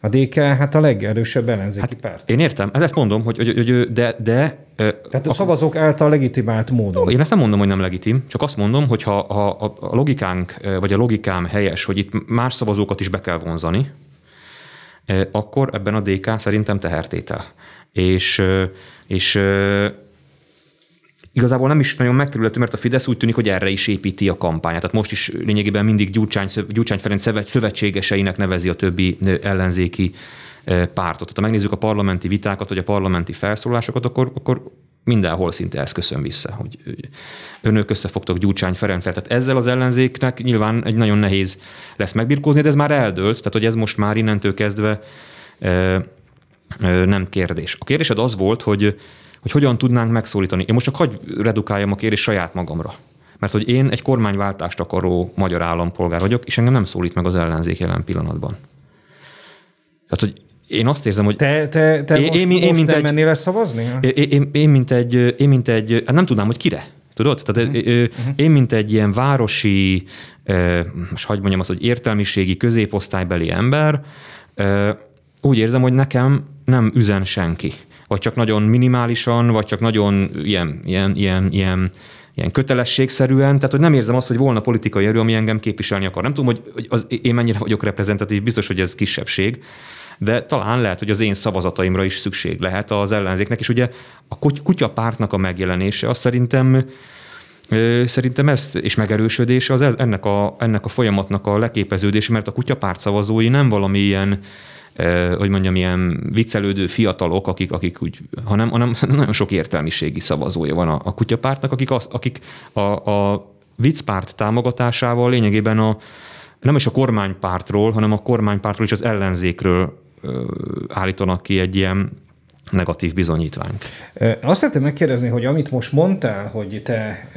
a DK hát a legerősebb ellenzéki hát párt. Én értem, ezt mondom, hogy, hogy, hogy de, de... Tehát a, a szavazók által legitimált módon. Én ezt nem mondom, hogy nem legitim, csak azt mondom, hogy ha, ha a logikánk, vagy a logikám helyes, hogy itt más szavazókat is be kell vonzani, akkor ebben a DK szerintem tehertétel. És, és igazából nem is nagyon megkerülhető, mert a Fidesz úgy tűnik, hogy erre is építi a kampányát. Tehát most is lényegében mindig Gyurcsány, Gyurcsány Ferenc szövetségeseinek nevezi a többi ellenzéki pártot. Tehát ha megnézzük a parlamenti vitákat, vagy a parlamenti felszólásokat, akkor, akkor mindenhol szinte ez köszön vissza, hogy önök összefogtok Gyurcsány Ferenccel. Tehát ezzel az ellenzéknek nyilván egy nagyon nehéz lesz megbirkózni, de ez már eldőlt, tehát hogy ez most már innentől kezdve nem kérdés. A kérdésed az volt, hogy hogy hogyan tudnánk megszólítani. Én most csak hagy redukáljam a kérdést saját magamra. Mert hogy én egy kormányváltást akaró magyar állampolgár vagyok, és engem nem szólít meg az ellenzék jelen pillanatban. Tehát, hogy én azt érzem, hogy... Te, te, te én, most, én, én, most mint nem egy, mennél szavazni? Én, én, én, mint egy, én, mint egy, hát nem tudnám, hogy kire. Tudod? Tehát uh-huh. én, mint egy ilyen városi, most hagyd mondjam azt, hogy értelmiségi középosztálybeli ember, úgy érzem, hogy nekem nem üzen senki vagy csak nagyon minimálisan, vagy csak nagyon ilyen, ilyen, ilyen, ilyen ilyen kötelességszerűen, tehát hogy nem érzem azt, hogy volna politikai erő, ami engem képviselni akar. Nem tudom, hogy, hogy az, én mennyire vagyok reprezentatív, biztos, hogy ez kisebbség, de talán lehet, hogy az én szavazataimra is szükség lehet az ellenzéknek, és ugye a kutyapártnak a megjelenése az szerintem Szerintem ezt és megerősödése az ennek a, ennek a folyamatnak a leképeződése, mert a kutyapárt szavazói nem valami ilyen hogy mondjam, ilyen viccelődő fiatalok, akik, akik úgy, hanem, hanem [LAUGHS] nagyon sok értelmiségi szavazója van a, a kutyapártnak, akik, az, akik a, a viccpárt támogatásával lényegében a, nem is a kormánypártról, hanem a kormánypártról és az ellenzékről állítanak ki egy ilyen negatív bizonyítványt. Azt szeretném megkérdezni, hogy amit most mondtál, hogy, te,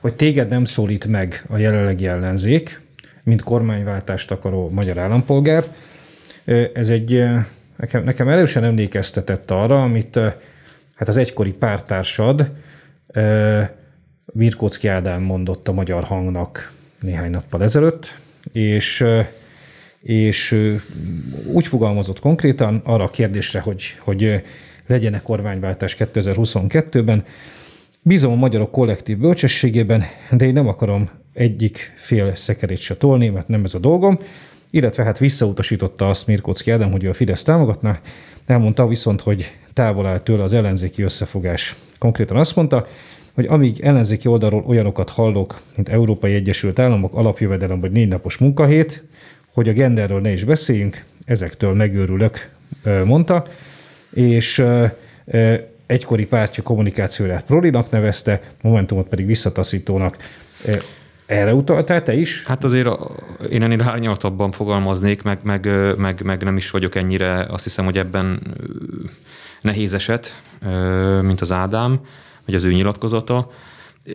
hogy téged nem szólít meg a jelenlegi ellenzék, mint kormányváltást akaró magyar állampolgár, ez egy, nekem, nekem erősen emlékeztetett arra, amit hát az egykori pártársad Virkóczki Ádám mondott a magyar hangnak néhány nappal ezelőtt, és és úgy fogalmazott konkrétan arra a kérdésre, hogy, hogy legyen-e kormányváltás 2022-ben, Bízom a magyarok kollektív bölcsességében, de én nem akarom egyik fél szekerét se tolni, mert nem ez a dolgom illetve hát visszautasította azt Mirkocki Ádám, hogy a Fidesz támogatná, elmondta viszont, hogy távol áll tőle az ellenzéki összefogás. Konkrétan azt mondta, hogy amíg ellenzéki oldalról olyanokat hallok, mint Európai Egyesült Államok alapjövedelem vagy négy napos munkahét, hogy a genderről ne is beszéljünk, ezektől megőrülök, mondta, és egykori pártja kommunikációját Prolinak nevezte, Momentumot pedig visszataszítónak. Erre utaltál te is? Hát azért a, én ennél hárnyaltabban fogalmaznék, meg, meg, meg, meg nem is vagyok ennyire, azt hiszem, hogy ebben nehéz eset, mint az Ádám, vagy az ő nyilatkozata.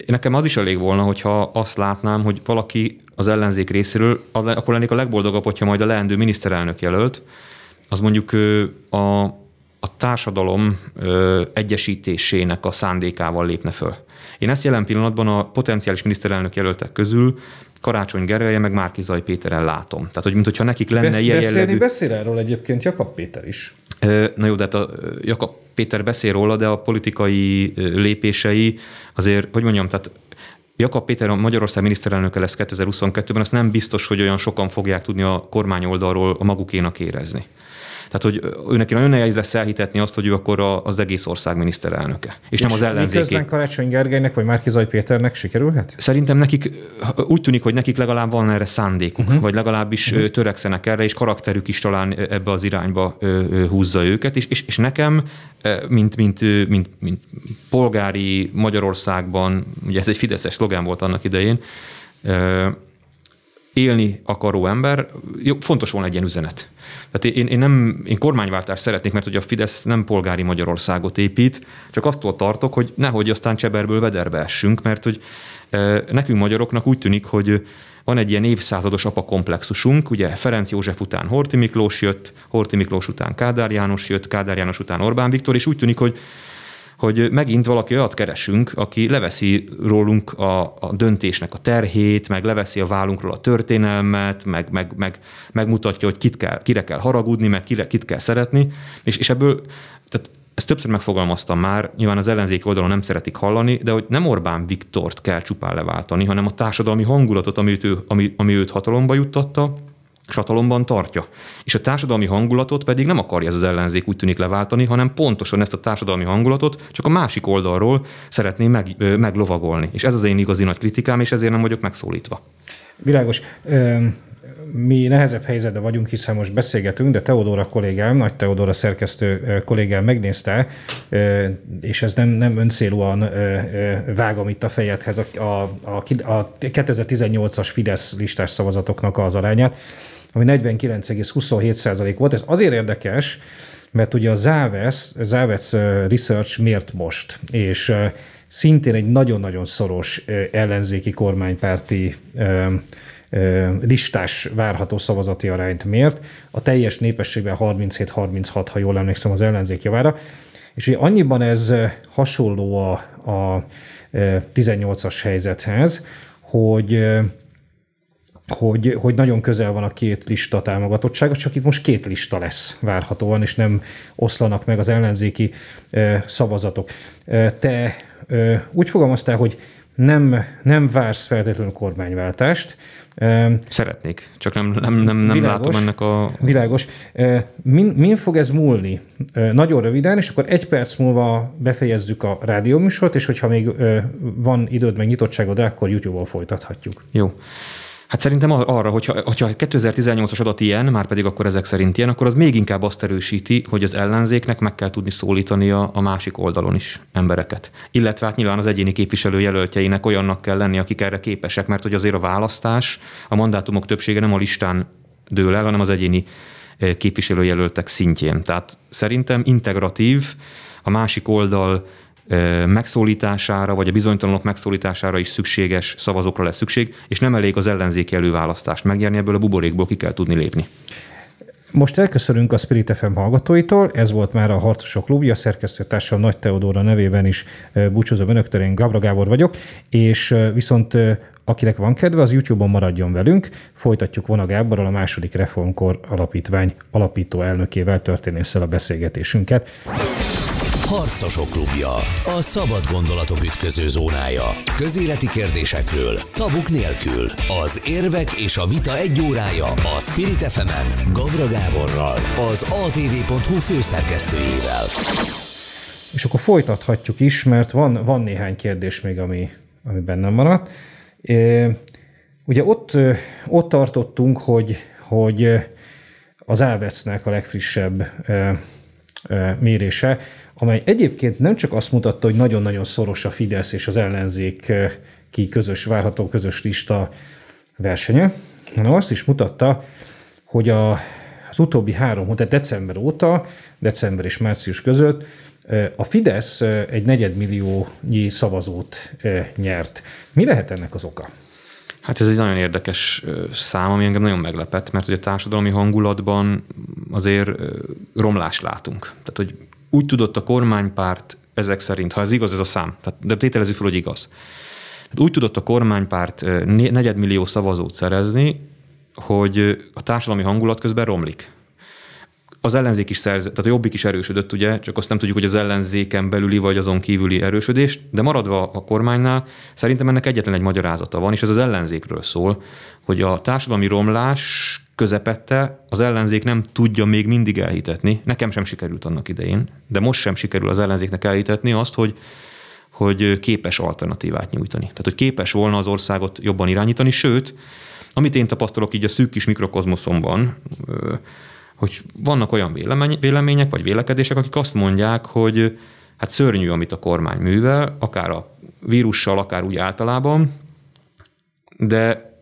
Nekem az is elég volna, hogyha azt látnám, hogy valaki az ellenzék részéről, akkor lennék a legboldogabb, hogyha majd a leendő miniszterelnök jelölt, az mondjuk a, a társadalom egyesítésének a szándékával lépne föl. Én ezt jelen pillanatban a potenciális miniszterelnök jelöltek közül Karácsony Gergelye meg Márki Zaj Péteren látom. Tehát, hogy mintha nekik lenne Besz, ilyen beszélni jellegű... beszél erről egyébként Jakab Péter is. Na jó, de hát a Jakab Péter beszél róla, de a politikai lépései azért, hogy mondjam, tehát Jakab Péter a Magyarország miniszterelnöke lesz 2022-ben, azt nem biztos, hogy olyan sokan fogják tudni a kormány oldalról a magukénak érezni. Tehát, hogy ő neki nagyon nehéz lesz elhitetni azt, hogy ő akkor az egész ország miniszterelnöke, és, és nem az ellenzéki. Miközben Karácsony Gergelynek vagy Márkizaj Péternek sikerülhet? Szerintem nekik úgy tűnik, hogy nekik legalább van erre szándékuk, uh-huh. vagy legalábbis uh-huh. törekszenek erre, és karakterük is talán ebbe az irányba húzza őket, és, és, és nekem, mint, mint, mint, mint polgári Magyarországban, ugye ez egy fideszes szlogán volt annak idején, élni akaró ember, jó, fontos volna egy ilyen üzenet. Tehát én, én, nem, én kormányváltást szeretnék, mert hogy a Fidesz nem polgári Magyarországot épít, csak attól tartok, hogy nehogy aztán cseberből vederbe essünk, mert hogy e, nekünk magyaroknak úgy tűnik, hogy van egy ilyen évszázados apakomplexusunk, ugye Ferenc József után Horti Miklós jött, Horti Miklós után Kádár János jött, Kádár János után Orbán Viktor, és úgy tűnik, hogy hogy megint valaki olyat keresünk, aki leveszi rólunk a, a döntésnek a terhét, meg leveszi a vállunkról a történelmet, meg, meg, meg megmutatja, hogy kit kell, kire kell haragudni, meg kire, kit kell szeretni, és, és ebből, tehát ezt többször megfogalmaztam már, nyilván az ellenzék oldalon nem szeretik hallani, de hogy nem Orbán Viktort kell csupán leváltani, hanem a társadalmi hangulatot, amit ő, ami, ami őt hatalomba juttatta, hatalomban tartja. És a társadalmi hangulatot pedig nem akarja ez az ellenzék úgy tűnik leváltani, hanem pontosan ezt a társadalmi hangulatot csak a másik oldalról szeretné meg, meglovagolni. És ez az én igazi nagy kritikám, és ezért nem vagyok megszólítva. Világos. Mi nehezebb helyzetben vagyunk, hiszen most beszélgetünk, de Teodóra kollégám, Nagy Teodóra szerkesztő kollégám megnézte, és ez nem, nem öncélúan vágom itt a fejedhez a, a, a, a 2018-as Fidesz listás szavazatoknak az arányát ami 49,27% volt. Ez azért érdekes, mert ugye a Závesz, Závesz Research miért most, és szintén egy nagyon-nagyon szoros ellenzéki kormánypárti listás várható szavazati arányt mért. A teljes népességben 37-36, ha jól emlékszem, az ellenzék javára. És ugye annyiban ez hasonló a, a 18-as helyzethez, hogy hogy, hogy nagyon közel van a két lista támogatottsága, csak itt most két lista lesz várhatóan, és nem oszlanak meg az ellenzéki szavazatok. Te úgy fogalmaztál, hogy nem, nem vársz feltétlenül kormányváltást. Szeretnék, csak nem, nem, nem, nem világos, látom ennek a... Világos. Min, min fog ez múlni? Nagyon röviden, és akkor egy perc múlva befejezzük a rádióműsort, és hogyha még van időd, meg nyitottságod, akkor YouTube-on folytathatjuk. Jó. Hát szerintem arra, hogyha, hogyha 2018-as adat ilyen, már pedig akkor ezek szerint ilyen, akkor az még inkább azt erősíti, hogy az ellenzéknek meg kell tudni szólítani a, másik oldalon is embereket. Illetve hát nyilván az egyéni képviselő jelöltjeinek olyannak kell lenni, akik erre képesek, mert hogy azért a választás, a mandátumok többsége nem a listán dől el, hanem az egyéni eh, képviselőjelöltek szintjén. Tehát szerintem integratív, a másik oldal megszólítására, vagy a bizonytalanok megszólítására is szükséges szavazókra lesz szükség, és nem elég az ellenzéki előválasztást megnyerni, ebből a buborékból ki kell tudni lépni. Most elköszönünk a Spirit FM hallgatóitól, ez volt már a Harcosok Klubja, szerkesztőtársam Nagy Teodóra nevében is búcsúzom önöktől, én Gabra Gábor vagyok, és viszont akinek van kedve, az YouTube-on maradjon velünk, folytatjuk Vona Gáborral a második reformkor alapítvány alapító elnökével történésszel a beszélgetésünket. Harcosok klubja. A szabad gondolatok ütköző zónája. Közéleti kérdésekről, tabuk nélkül. Az érvek és a vita egy órája a Spirit fm Gavra Gáborral, az atv.hu főszerkesztőjével. És akkor folytathatjuk is, mert van, van néhány kérdés még, ami, ami bennem maradt. Ugye ott, ott tartottunk, hogy, hogy az Ávecnek a legfrissebb mérése amely egyébként nem csak azt mutatta, hogy nagyon-nagyon szoros a Fidesz és az ellenzék ki közös, várható közös lista versenye, hanem azt is mutatta, hogy a, az utóbbi három, tehát december óta, december és március között a Fidesz egy negyedmilliónyi szavazót nyert. Mi lehet ennek az oka? Hát ez egy nagyon érdekes szám, ami engem nagyon meglepett, mert ugye a társadalmi hangulatban azért romlást látunk. Tehát, hogy úgy tudott a kormánypárt ezek szerint, ha ez igaz ez a szám, tehát, de tételezzük fel, hogy igaz. Hát úgy tudott a kormánypárt negyedmillió szavazót szerezni, hogy a társadalmi hangulat közben romlik. Az ellenzék is szerzett, tehát a jobbik is erősödött, ugye, csak azt nem tudjuk, hogy az ellenzéken belüli vagy azon kívüli erősödést, de maradva a kormánynál, szerintem ennek egyetlen egy magyarázata van, és ez az ellenzékről szól, hogy a társadalmi romlás közepette az ellenzék nem tudja még mindig elhitetni, nekem sem sikerült annak idején, de most sem sikerül az ellenzéknek elhitetni azt, hogy, hogy képes alternatívát nyújtani. Tehát, hogy képes volna az országot jobban irányítani, sőt, amit én tapasztalok így a szűk kis mikrokozmoszomban, hogy vannak olyan vélemények vagy vélekedések, akik azt mondják, hogy hát szörnyű, amit a kormány művel, akár a vírussal, akár úgy általában, de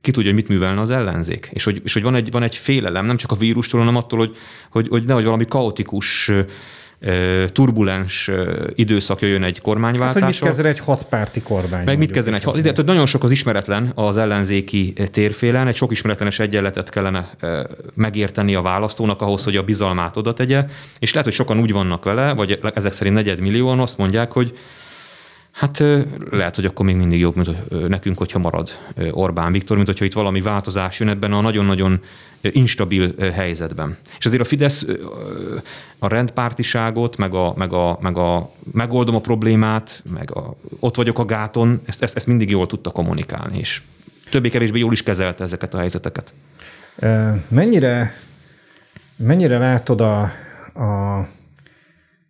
ki tudja, hogy mit művelne az ellenzék. És hogy, és hogy van, egy, van egy félelem, nem csak a vírustól, hanem attól, hogy, hogy, hogy nehogy valami kaotikus turbulens időszak jöjjön egy kormányváltással. Hát, hogy mit kezdene egy hatpárti kormány. Meg mit kezdene egy hat, de nagyon sok az ismeretlen az ellenzéki térfélen, egy sok ismeretlenes egyenletet kellene megérteni a választónak ahhoz, hogy a bizalmát oda tegye, és lehet, hogy sokan úgy vannak vele, vagy ezek szerint negyedmillióan azt mondják, hogy Hát lehet, hogy akkor még mindig jobb mint nekünk, hogyha marad Orbán Viktor, mint hogyha itt valami változás jön ebben a nagyon-nagyon instabil helyzetben. És azért a Fidesz a rendpártiságot, meg a, meg a, meg a megoldom a problémát, meg a, ott vagyok a gáton, ezt, ezt, ezt mindig jól tudta kommunikálni, és többé-kevésbé jól is kezelte ezeket a helyzeteket. Mennyire, mennyire látod a, a,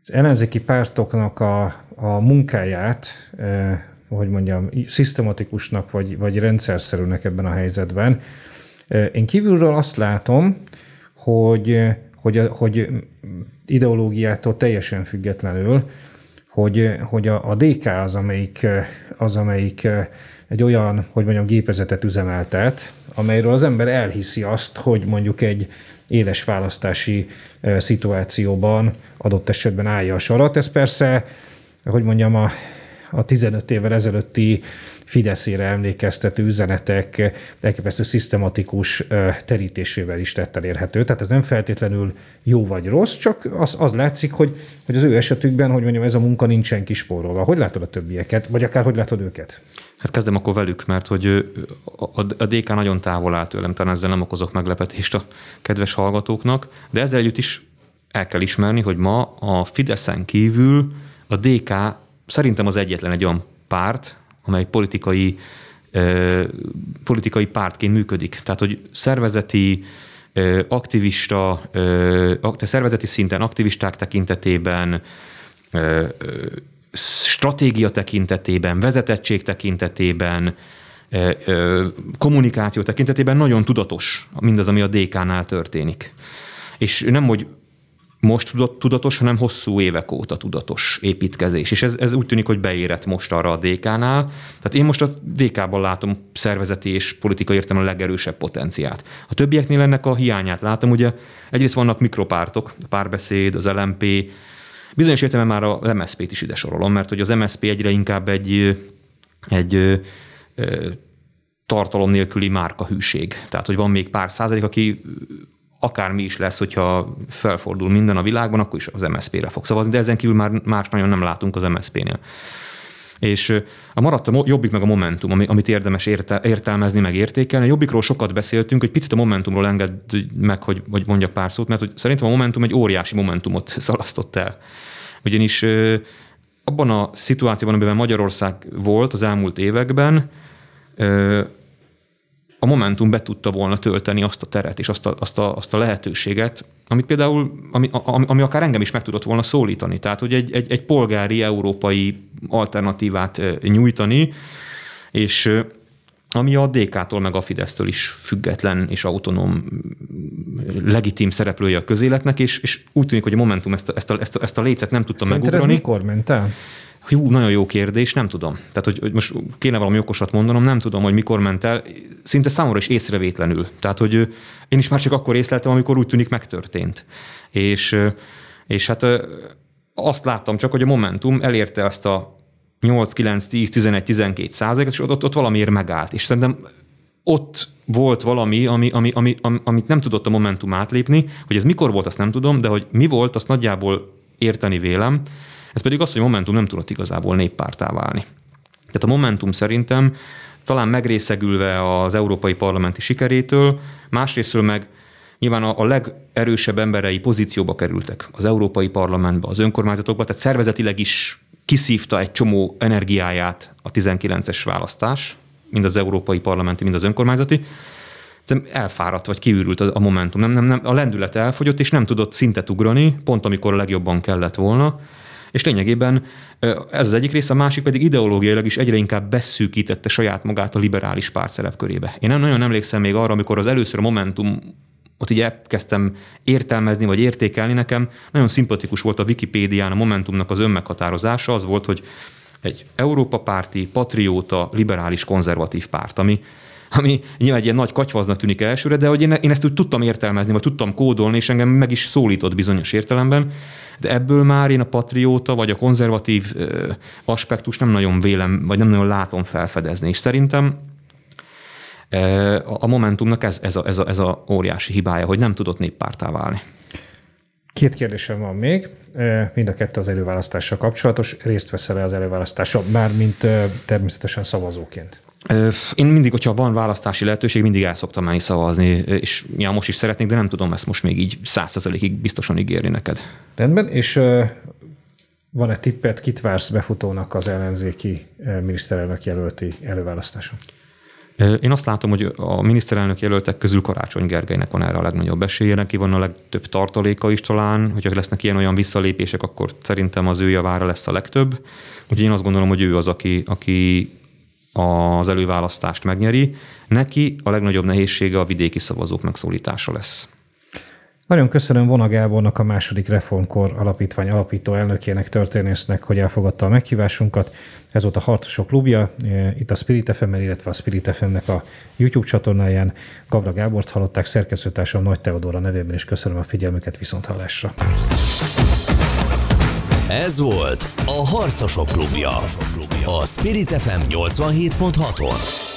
az ellenzéki pártoknak a a munkáját, eh, hogy mondjam, szisztematikusnak vagy, vagy rendszerszerűnek ebben a helyzetben. Eh, én kívülről azt látom, hogy, hogy, hogy ideológiától teljesen függetlenül, hogy, hogy a, a DK az, amelyik, az, amelyik egy olyan, hogy mondjam, gépezetet üzemeltet, amelyről az ember elhiszi azt, hogy mondjuk egy éles választási eh, szituációban adott esetben állja a sarat. Ez persze hogy mondjam, a, a 15 évvel ezelőtti Fideszére emlékeztető üzenetek elképesztő szisztematikus terítésével is tetten érhető. Tehát ez nem feltétlenül jó vagy rossz, csak az, az látszik, hogy, hogy az ő esetükben, hogy mondjam, ez a munka nincsen kispórolva. Hogy látod a többieket, vagy akár hogy látod őket? Hát kezdem akkor velük, mert hogy a DK nagyon távol áll tőlem, talán ezzel nem okozok meglepetést a kedves hallgatóknak, de ezzel együtt is el kell ismerni, hogy ma a Fideszen kívül a DK szerintem az egyetlen egy olyan párt, amely politikai, politikai pártként működik. Tehát, hogy szervezeti, aktivista, szervezeti szinten aktivisták tekintetében, stratégia tekintetében, vezetettség tekintetében, kommunikáció tekintetében nagyon tudatos mindaz, ami a DK-nál történik. És nem, hogy most tudatos, hanem hosszú évek óta tudatos építkezés. És ez, ez úgy tűnik, hogy beérett most arra a DK-nál. Tehát én most a DK-ban látom szervezeti és politikai értelme a legerősebb potenciát. A többieknél ennek a hiányát látom. Ugye egyrészt vannak mikropártok, a párbeszéd, az LMP, bizonyos értelemben már a MSZP-t is ide sorolom, mert hogy az MSZP egyre inkább egy, egy tartalom nélküli márkahűség. Tehát, hogy van még pár százalék, aki akármi is lesz, hogyha felfordul minden a világban, akkor is az MSZP-re fog szavazni, de ezen kívül már más nagyon nem látunk az MSZP-nél. És a maradt a Jobbik meg a Momentum, amit érdemes értelmezni, meg értékelni. A Jobbikról sokat beszéltünk, hogy picit a Momentumról enged meg, hogy, hogy mondjak pár szót, mert hogy szerintem a Momentum egy óriási Momentumot [LAUGHS] szalasztott el. Ugyanis abban a szituációban, amiben Magyarország volt az elmúlt években, a Momentum be tudta volna tölteni azt a teret és azt a, azt a, azt a lehetőséget, amit például, ami, ami, ami akár engem is meg tudott volna szólítani. Tehát, hogy egy, egy, egy polgári európai alternatívát nyújtani, és ami a DK-tól meg a Fidesztől is független és autonóm, legitim szereplője a közéletnek, és, és úgy tűnik, hogy a Momentum ezt a, ezt a, ezt a, ezt a lécet nem tudta Szerinted megugrani. ez mikor ment el? Hú, nagyon jó kérdés, nem tudom. Tehát, hogy, hogy most kéne valami okosat mondanom, nem tudom, hogy mikor ment el, szinte számomra is észrevétlenül. Tehát, hogy én is már csak akkor észleltem, amikor úgy tűnik megtörtént. És, és hát azt láttam csak, hogy a Momentum elérte azt a 8, 9, 10, 11, 12 százalékot, és ott, ott valamiért megállt. És szerintem ott volt valami, ami, ami, ami, amit nem tudott a Momentum átlépni, hogy ez mikor volt, azt nem tudom, de hogy mi volt, azt nagyjából érteni vélem. Ez pedig az, hogy Momentum nem tudott igazából néppártá válni. Tehát a Momentum szerintem talán megrészegülve az európai parlamenti sikerétől, másrésztől meg nyilván a, a legerősebb emberei pozícióba kerültek az európai parlamentbe, az önkormányzatokba, tehát szervezetileg is kiszívta egy csomó energiáját a 19-es választás, mind az európai parlamenti, mind az önkormányzati, de elfáradt vagy kiürült a momentum. Nem, nem, nem, a lendület elfogyott, és nem tudott szintet ugrani, pont amikor a legjobban kellett volna, és lényegében ez az egyik része, a másik pedig ideológiailag is egyre inkább beszűkítette saját magát a liberális párt szerepkörébe. Én nem nagyon emlékszem még arra, amikor az először Momentum ott így elkezdtem értelmezni vagy értékelni nekem. Nagyon szimpatikus volt a Wikipédián a Momentumnak az önmeghatározása, az volt, hogy egy Európa párti, patrióta, liberális, konzervatív párt, ami, ami nyilván egy ilyen nagy katyvaznak tűnik elsőre, de hogy én, én ezt úgy tudtam értelmezni, vagy tudtam kódolni, és engem meg is szólított bizonyos értelemben, de ebből már én a patrióta, vagy a konzervatív ö, aspektus nem nagyon vélem, vagy nem nagyon látom felfedezni, és szerintem a Momentumnak ez, ez, a, ez, a, ez a óriási hibája, hogy nem tudott néppártá válni. Két kérdésem van még, mind a kettő az előválasztással kapcsolatos. Részt veszel-e az előválasztással, már mint természetesen szavazóként? Én mindig, hogyha van választási lehetőség, mindig el szoktam menni szavazni, és ja, most is szeretnék, de nem tudom ezt most még így százszerzalékig biztosan ígérni neked. Rendben, és van-e tippet, kit vársz befutónak az ellenzéki miniszterelnök jelölti előválasztáson? Én azt látom, hogy a miniszterelnök jelöltek közül Karácsony Gergelynek van erre a legnagyobb esélye, neki van a legtöbb tartaléka is talán, hogyha lesznek ilyen-olyan visszalépések, akkor szerintem az ő javára lesz a legtöbb. Úgyhogy én azt gondolom, hogy ő az, aki, aki az előválasztást megnyeri. Neki a legnagyobb nehézsége a vidéki szavazók megszólítása lesz. Nagyon köszönöm Vona Gábornak, a második reformkor alapítvány alapító elnökének, történésznek, hogy elfogadta a meghívásunkat. Ez volt a Harcosok klubja, e, itt a Spirit fm illetve a Spirit FM-nek a YouTube csatornáján. Gavra Gábort hallották, szerkesztőtársam Nagy Teodóra nevében is köszönöm a figyelmüket viszont hallásra. Ez volt a Harcosok Klubja. A Spirit FM 87.6-on.